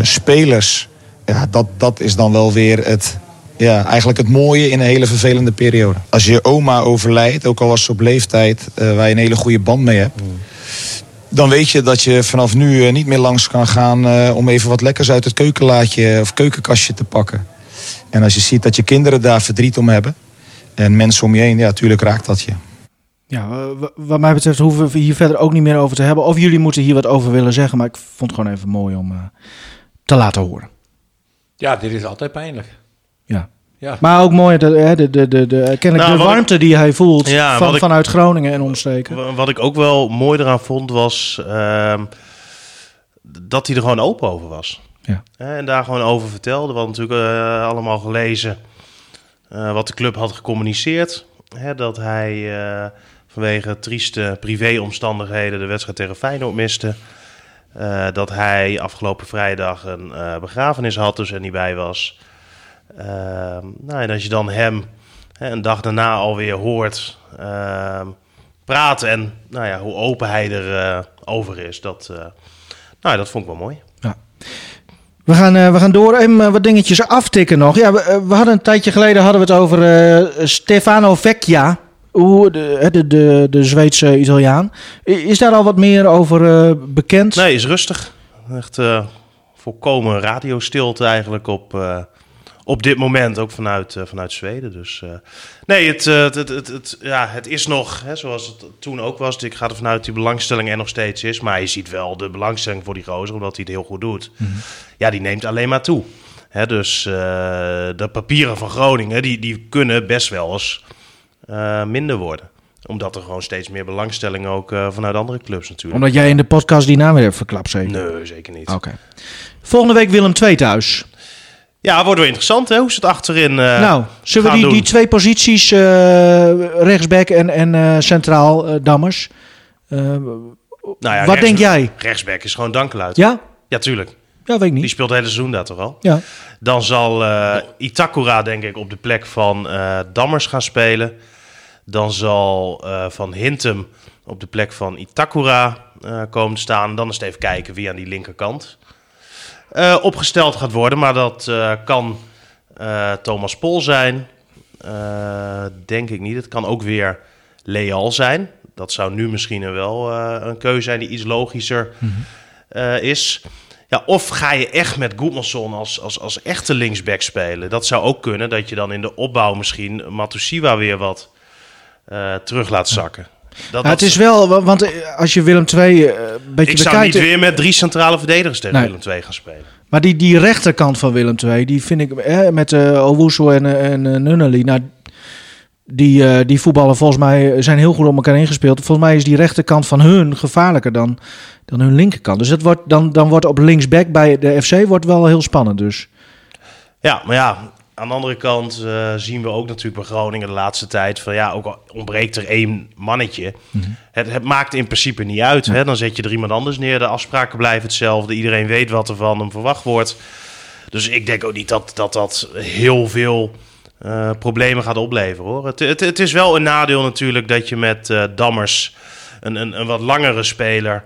spelers, ja, dat, dat is dan wel weer het, ja, eigenlijk het mooie in een hele vervelende periode. Als je oma overlijdt, ook al was ze op leeftijd, waar je een hele goede band mee hebt. Dan weet je dat je vanaf nu niet meer langs kan gaan om even wat lekkers uit het keukenlaadje of keukenkastje te pakken. En als je ziet dat je kinderen daar verdriet om hebben. En mensen om je heen, ja, natuurlijk raakt dat je. Ja, eh, wa- wat mij betreft hoeven we hier verder ook niet meer over te hebben. Of jullie moeten hier wat over willen zeggen, maar ik vond het gewoon even mooi om eh, te laten horen. Ja, dit is altijd pijnlijk. Ja. Ja. Maar ook mooi, de, hè, de, de, de, de, kennelijk Nou, de wat ik- warmte die hij voelt Ja, van, ik- vanuit Groningen en omstreken. Wa- Wat ik ook wel mooi eraan vond was ehm, dat hij er gewoon open over was. Ja. En daar gewoon over vertelde. We hadden natuurlijk eh, allemaal gelezen eh, wat de club had gecommuniceerd. Hè, dat hij eh, vanwege trieste privéomstandigheden de wedstrijd tegen Feyenoord miste. Dat hij afgelopen vrijdag een begrafenis had, dus er niet bij was. Ehm, nou, en als je dan hem hè, een dag daarna alweer hoort ehm, praten en nou ja, hoe open hij er eh, over is, dat, nou, dat vond ik wel mooi. We gaan, eh, we gaan door. Even eh, wat dingetjes aftikken nog. Ja, we, eh, we hadden een tijdje geleden hadden we het over Stefano Vecchia. De, de, de, de Zweedse Italiaan. Is daar al wat meer over bekend? Nee, is rustig. Echt volkomen radiostilte eigenlijk op, op dit moment, ook vanuit, eh, vanuit Zweden. Dus eh, nee, het, eh, het, het, het, het- ja, het is nog, hè, zoals het toen ook was. Ik ga er vanuit die belangstelling er nog steeds is. Maar je ziet wel de belangstelling voor die gozer, omdat hij het heel goed doet. Ja, die neemt alleen maar toe. Hè, dus de papieren van Groningen, die, die kunnen best wel eens minder worden. Omdat er gewoon steeds meer belangstelling ook vanuit andere clubs natuurlijk. Omdat jij in de podcast die naam weer hebt verklapt, zeker? Nee, zeker niet. Oké. Volgende week Willem II thuis. Ja, wordt wel interessant hè, hoe ze het achterin eh nou, zullen we die, die twee posities, eh, rechtsback en, en eh, centraal, Dammers. Nou ja, wat rechts- denk jij? Rechtsback is gewoon dankeluid. Ja? Ja, tuurlijk. Ja, weet ik Die niet. speelt het hele seizoen daar toch al. Ja. Dan zal eh, Itakura denk ik op de plek van eh, Dammers gaan spelen. Dan zal Van Hintem op de plek van Itakura komen te staan. Dan is het even kijken wie aan die linkerkant eh, opgesteld gaat worden. Maar dat eh, kan eh, Thomas Pol zijn. Denk ik niet. Het kan ook weer Leal zijn. Dat zou nu misschien wel een keuze zijn die iets logischer eh, is. Ja, of ga je echt met Goedmanson als, als, als echte linksback spelen? Dat zou ook kunnen, dat je dan in de opbouw misschien Matusiwa weer wat terug laat zakken. Dat, Ja, het dat- is wel, wa- want eh, als je Willem II eh, een beetje ik zou bekijkt... niet weer met drie centrale verdedigers tegen Nee. Willem II gaan spelen. Maar die, die rechterkant van Willem II, die vind ik eh, met eh Owusu en, eh, en eh, Nunnally, nou, die, eh, die voetballen volgens mij zijn heel goed op elkaar ingespeeld. Volgens mij is die rechterkant van hun gevaarlijker dan, dan hun linkerkant. Dus het wordt, dan, dan wordt op linksback bij de FC wordt wel heel spannend dus. Ja, maar ja, aan de andere kant eh, zien we ook natuurlijk bij Groningen de laatste tijd van ja, ook al ontbreekt er één mannetje. het, het maakt in principe niet uit. Hè? Dan zet je er iemand anders neer. De afspraken blijven hetzelfde. Iedereen weet wat er van hem verwacht wordt. Dus ik denk ook niet dat dat, dat heel veel eh, problemen gaat opleveren hoor. Het, het, het is wel een nadeel natuurlijk dat je met eh, Dammers een, een, een wat langere speler.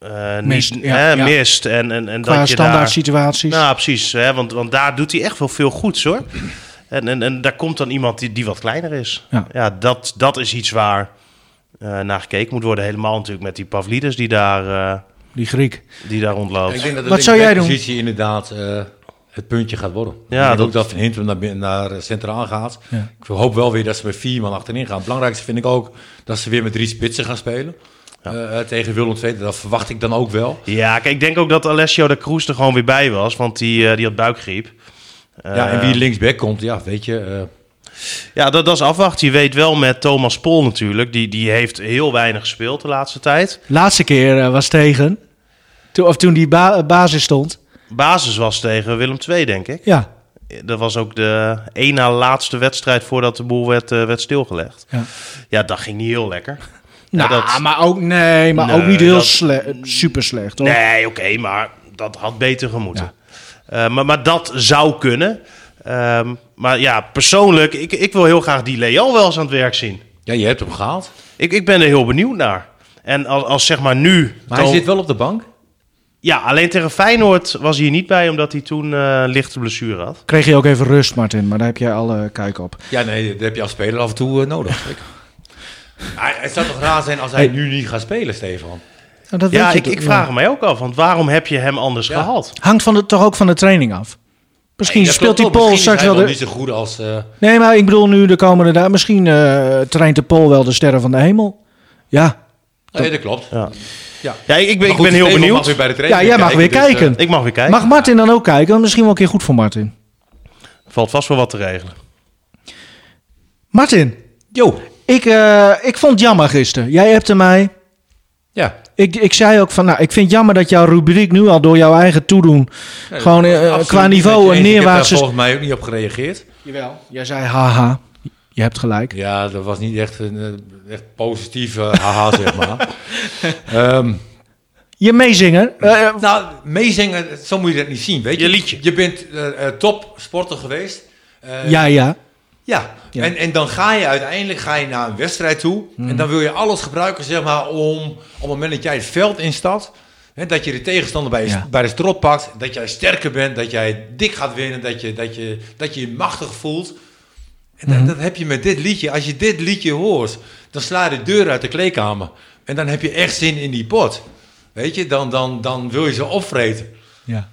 Eh, eh, niet- Mist, ja, hè, ja. mist. En, en, en Qua dat je standaard daar, situaties. nou, precies. Hè? Want, want daar doet hij echt wel veel goeds hoor. En, en, en daar komt dan iemand die, die wat kleiner is. Ja. dat, dat is iets waar eh, naar gekeken moet worden. Helemaal natuurlijk met die Pavlidis die daar, eh, die Griek. die daar rondloopt. Ik denk dat de Wat zou jij doen? positie inderdaad eh, het puntje gaat worden. Ja, ik dat- ook dat Van Hintem naar, naar centraal gaat. Ja. Ik hoop wel weer dat ze met vier man achterin gaan. Het belangrijkste vind ik ook dat ze weer met drie spitsen gaan spelen. Eh, eh, tegen Willem II, dat verwacht ik dan ook wel. Ja, kijk, ik denk ook dat Alessio de Cruz er gewoon weer bij was. Want die, eh, die had buikgriep. ja, en wie linksback komt, ja, weet je. eh, Ja, dat, dat is afwachten. Je weet wel met Thomas Pol natuurlijk. Die, die heeft heel weinig gespeeld de laatste tijd. Laatste keer eh, was tegen, toen, of toen die ba- basis stond. Basis was tegen Willem II, denk ik. Ja, Dat was ook de één na laatste wedstrijd voordat de boel werd, werd stilgelegd. Ja. Ja, dat ging niet heel lekker. Nou, Ja, dat- maar ook, nee, maar Nee, ook niet heel dat- sle- super slecht hoor. Nee, oké, maar dat had beter gemoeten. Eh, maar, maar dat zou kunnen. Ehm, maar ja, persoonlijk, ik, ik wil heel graag die Leal wel eens aan het werk zien. ja, je hebt hem gehaald. Ik, ik ben er heel benieuwd naar. En als, als zeg maar nu... Maar hij zit wel op de bank. Ja, alleen tegen Feyenoord was hij er niet bij... omdat hij toen eh, lichte blessure had. Kreeg je ook even rust, Martin, maar daar heb jij alle kijk op. Ja, nee, dat heb je als speler af en toe eh, nodig. Hij- het zou toch raar zijn als hij Hey. nu niet gaat spelen, Stefan? Nou, dat Ja, ik, ik vraag hem mij ook af. Want waarom heb je hem anders Ja. gehaald? Hangt van de, toch ook van de training af. Misschien speelt die. Pol Misschien straks is wel hij de... niet zo goed als... eh, Nee, maar ik bedoel nu de komende dagen. Misschien eh traint de Pol wel de sterren van de hemel. Ja, nee, dat klopt. Ja, Ja. ja ik, ben, ik ben heel benieuwd. mag weer bij de ja jij mag weer dus, eh, kijken. Ik mag weer kijken. Mag Martin dan ook kijken? Want misschien wel een keer goed voor Martin. Valt vast wel wat te regelen. Martin, Jo. Ik, eh, ik vond het jammer gisteren. Jij hebt mij. Ja. Ik, ik zei ook van, nou, ik vind het jammer dat jouw rubriek nu al door jouw eigen toedoen gewoon eh, Absoluut qua niveau een eens. Ik heb daar neerwaartse... volgens mij ook niet op gereageerd. Jawel. Jij zei haha. Je hebt gelijk. Ja, dat was niet echt een eh, echt positieve haha, zeg maar. Ehm, Je meezinger. eh, eh, nou, meezingen, zo moet je dat niet zien, weet je. Je liedje. Je bent uh, top sporter geweest. Uh, ja, ja. Ja, Ja. En, en dan ga je uiteindelijk ga je naar een wedstrijd toe. En dan wil je alles gebruiken, zeg maar, om op het moment dat jij het veld instapt... Hè, dat je de tegenstander bij, je, Ja. bij de strot pakt. Dat jij sterker bent, dat jij dik gaat winnen. Dat je dat je, dat je, je machtig voelt. En dat, dat heb je met dit liedje. Als je dit liedje hoort, dan sla je de deur uit de kleedkamer. En dan heb je echt zin in die pot. Weet je, dan, dan, dan wil je ze opvreten. ja.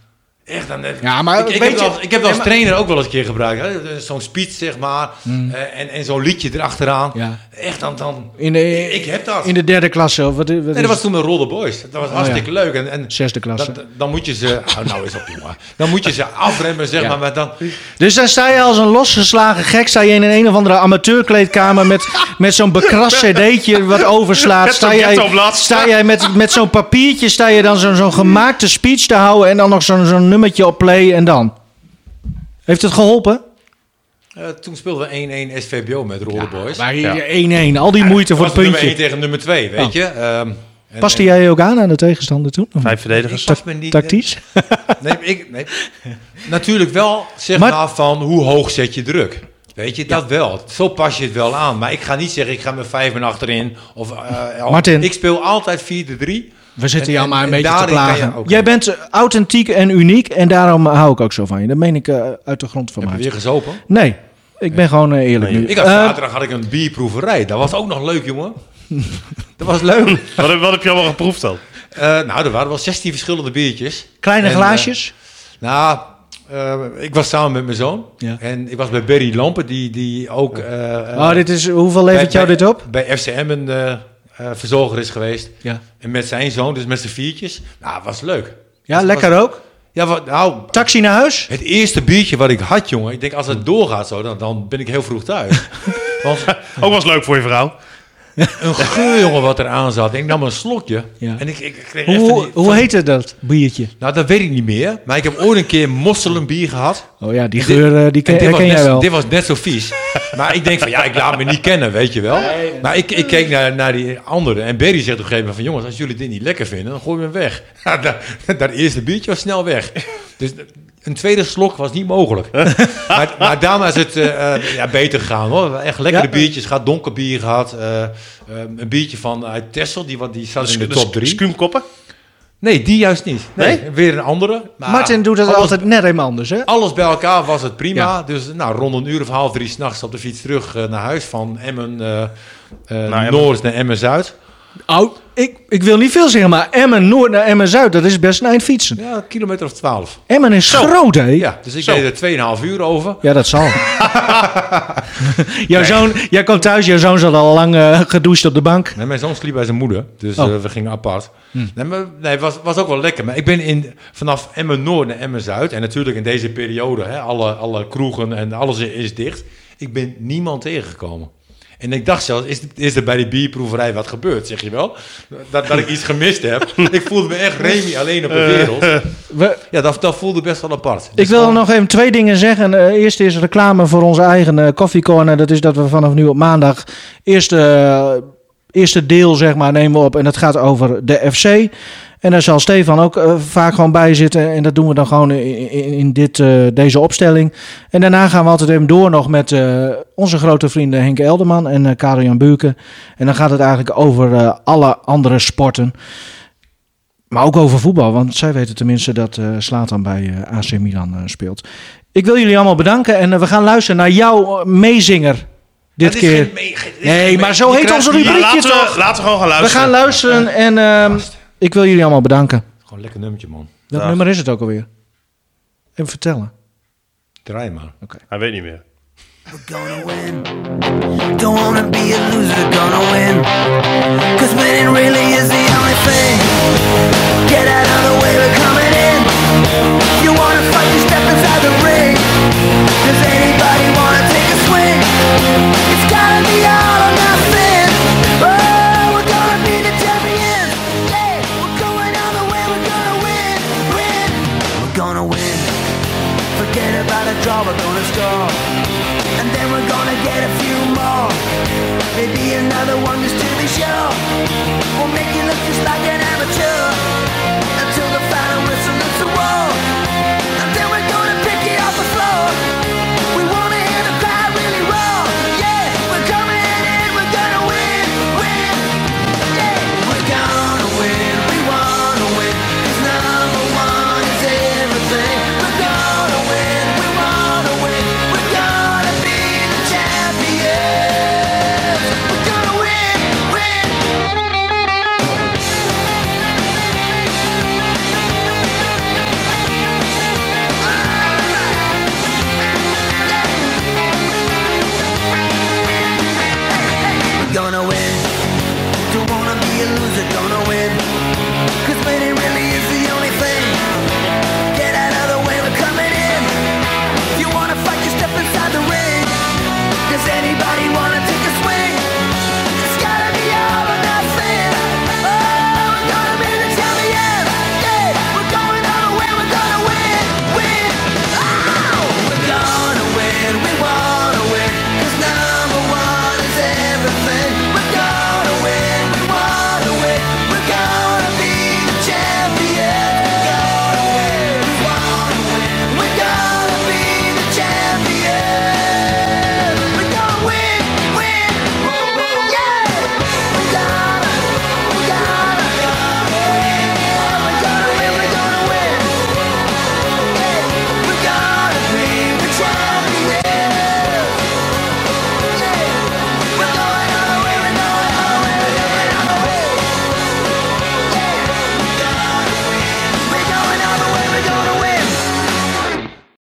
Echt, dan, Ja, maar ik, heb je- dat, ik heb dat als trainer ook wel eens een keer gebruikt. hè. Zo'n speech, zeg maar. eh, en en zo'n liedje erachteraan. Ja. Echt, dan... dan In de, ik heb dat. In de derde klasse. Of wat, wat nee, is dat was toen met Roller Boys. Dat was hartstikke leuk. En, en Zesde klasse. dan, dan moet je ze... Oh, nou is op, jongen. Dan moet je ze afremmen, zeg Ja. maar. Maar dan, Dus dan sta je als een losgeslagen gek, sta je in een, een of andere amateurkleedkamer met, met zo'n bekrast cd'tje wat overslaat. Sta jij, sta jij met, met zo'n papiertje, sta je dan zo'n zo'n gemaakte speech te houden en dan nog zo'n zo'n nummertje op play en dan? Heeft het geholpen? eh, toen speelden we 1-1 SVBO met Roller Boys. Maar hier 1-1, al die moeite voor het nummer 1 puntje. tegen nummer 2, weet Oh. je. Ehm, en- Paste en- jij ook aan aan de tegenstander toen? Of Vijf verdedigers. Ik me niet- Tactisch? Nee, ik, nee. Natuurlijk wel, zeg Maar- maar, van hoe hoog zet je druk. Weet je, dat wel. Zo pas je het wel aan. Maar ik ga niet zeggen, ik ga met vijf en achterin. Of, eh, Martin. Ik speel altijd 4-3. We zitten En- jou maar een en beetje te plagen. ook- Jij bent eh, authentiek en uniek en daarom hou ik ook zo van je. Dat meen ik eh, uit de grond van Heb je weer gezopen? Nee, ik ben gewoon eh, eerlijk Nee, nu. Ik had Eh, zaterdag had ik een bierproeverij. Dat was ook nog leuk, jongen. dat was leuk. Wat, heb- wat heb je allemaal geproefd dan? Eh, nou, er waren wel 16 verschillende biertjes. kleine En, eh, glaasjes? Nou, eh, ik was samen met mijn zoon. Ja. En ik was bij Berry Lampen, die, die ook... eh, eh, oh, dit is, hoeveel levert jou bij- dit op? Bij FCM een eh, eh, verzorger is geweest. Ja, En met zijn zoon, dus met z'n viertjes. Nou, was leuk. ja lekker ook. Ja, wat, nou, Taxi naar huis? het eerste biertje wat ik had, jongen. Ik denk, als het doorgaat zo, dan, dan ben ik heel vroeg thuis. Want Ook was leuk voor je vrouw. een geur, jongen, wat er aan zat. Ik nam een slokje. Ja. En ik, ik, kreeg Hoe, die- hoe van- heette dat biertje? Nou, dat weet ik niet meer. Maar ik heb ooit een keer mosselenbier gehad. Oh ja, die dit- geur eh, die ken, En dit, herken net, jij wel. dit was net zo vies. Maar ik denk van, ja, ik laat me niet kennen, weet je wel. Maar ik, ik keek naar, naar die andere. En Berry zegt op een gegeven moment van... jongens, als jullie dit niet lekker vinden, dan gooi je hem weg. Dat, dat eerste biertje was snel weg. Dus een tweede slok was niet mogelijk. maar, maar daarna is het eh, eh, ja, beter gegaan, hoor. Echt lekkere Ja. biertjes gehad. Donker bier gehad. eh, een biertje van uit Texel, die, wat- die zat in de top drie. Skumkoppen. Nee, die juist niet. Nee, Nee? weer een andere. Maar Martin doet dat alles- altijd net even anders, hè? alles bij elkaar was het prima. Ja. Dus nou, rond een uur of half drie s'nachts op de fiets terug eh, naar huis. Van Emmen eh eh, Emmen. Noord naar Emmen Zuid. Oh, ik, ik wil niet veel zeggen, maar Emmen Noord naar Emmen Zuid, dat is best een eind fietsen. Ja, een kilometer of twaalf. Emmen is groot, hè? Ja, dus ik Zo. deed er 2,5 uur over. Ja, dat zal. jouw zoon, jij komt thuis, jouw zoon zat al lang eh, gedoucht op de bank. Nee, mijn zoon sliep bij zijn moeder, dus Oh. Hm. eh, we gingen apart. Nee, maar, nee, het was, was ook wel lekker. Maar ik ben in, vanaf Emmen Noord naar Emmen Zuid. En natuurlijk in deze periode, hè, alle, alle kroegen en alles is dicht. Ik ben niemand tegengekomen. En ik dacht zelfs, is, is er bij die bierproeverij wat gebeurd, zeg je wel? Dat, dat ik iets gemist heb. ik voelde me echt Remy alleen op de wereld. We, Ja, dat, dat voelde best wel apart. ik Dus wil nog even twee dingen zeggen. Eh, eerst is reclame voor onze eigen eh Coffee Corner. Dat is dat we vanaf nu op maandag eerste, eh, eerste deel zeg maar, nemen we op. En dat gaat over de FC. En daar zal Stefan ook eh, vaak gewoon bij zitten. En dat doen we dan gewoon in, in, in dit, eh, deze opstelling. En daarna gaan we altijd even door nog met eh, onze grote vrienden Henk Elderman en eh Karel Jan Buurken. En dan gaat het eigenlijk over alle andere sporten. Maar ook over voetbal, want zij weten tenminste dat eh Slatan bij AC Milan speelt. Ik wil jullie allemaal bedanken en we gaan luisteren naar jouw meezinger dit keer. geen Nee, geen maar zo heet onze hier- rubriek. laten, toch? we, laten we gewoon gaan We luisteren. gaan luisteren en ehm, ik wil jullie allemaal bedanken. Gewoon lekker nummertje, man. Welk Dag. nummer is het ook alweer? Even vertellen. Draai maar. Okay. Hij weet niet meer. We're gonna win. Don't wanna be a loser, gonna win. Cause winning really is the only thing. Get out of the way, we're coming in. You wanna fight, you step inside the ring. Does anybody wanna take a swing? It's gotta be all or nothing. Cause ain't score. And then we're gonna get a few more. Maybe another one just to be sure. We'll make you look just like an amateur.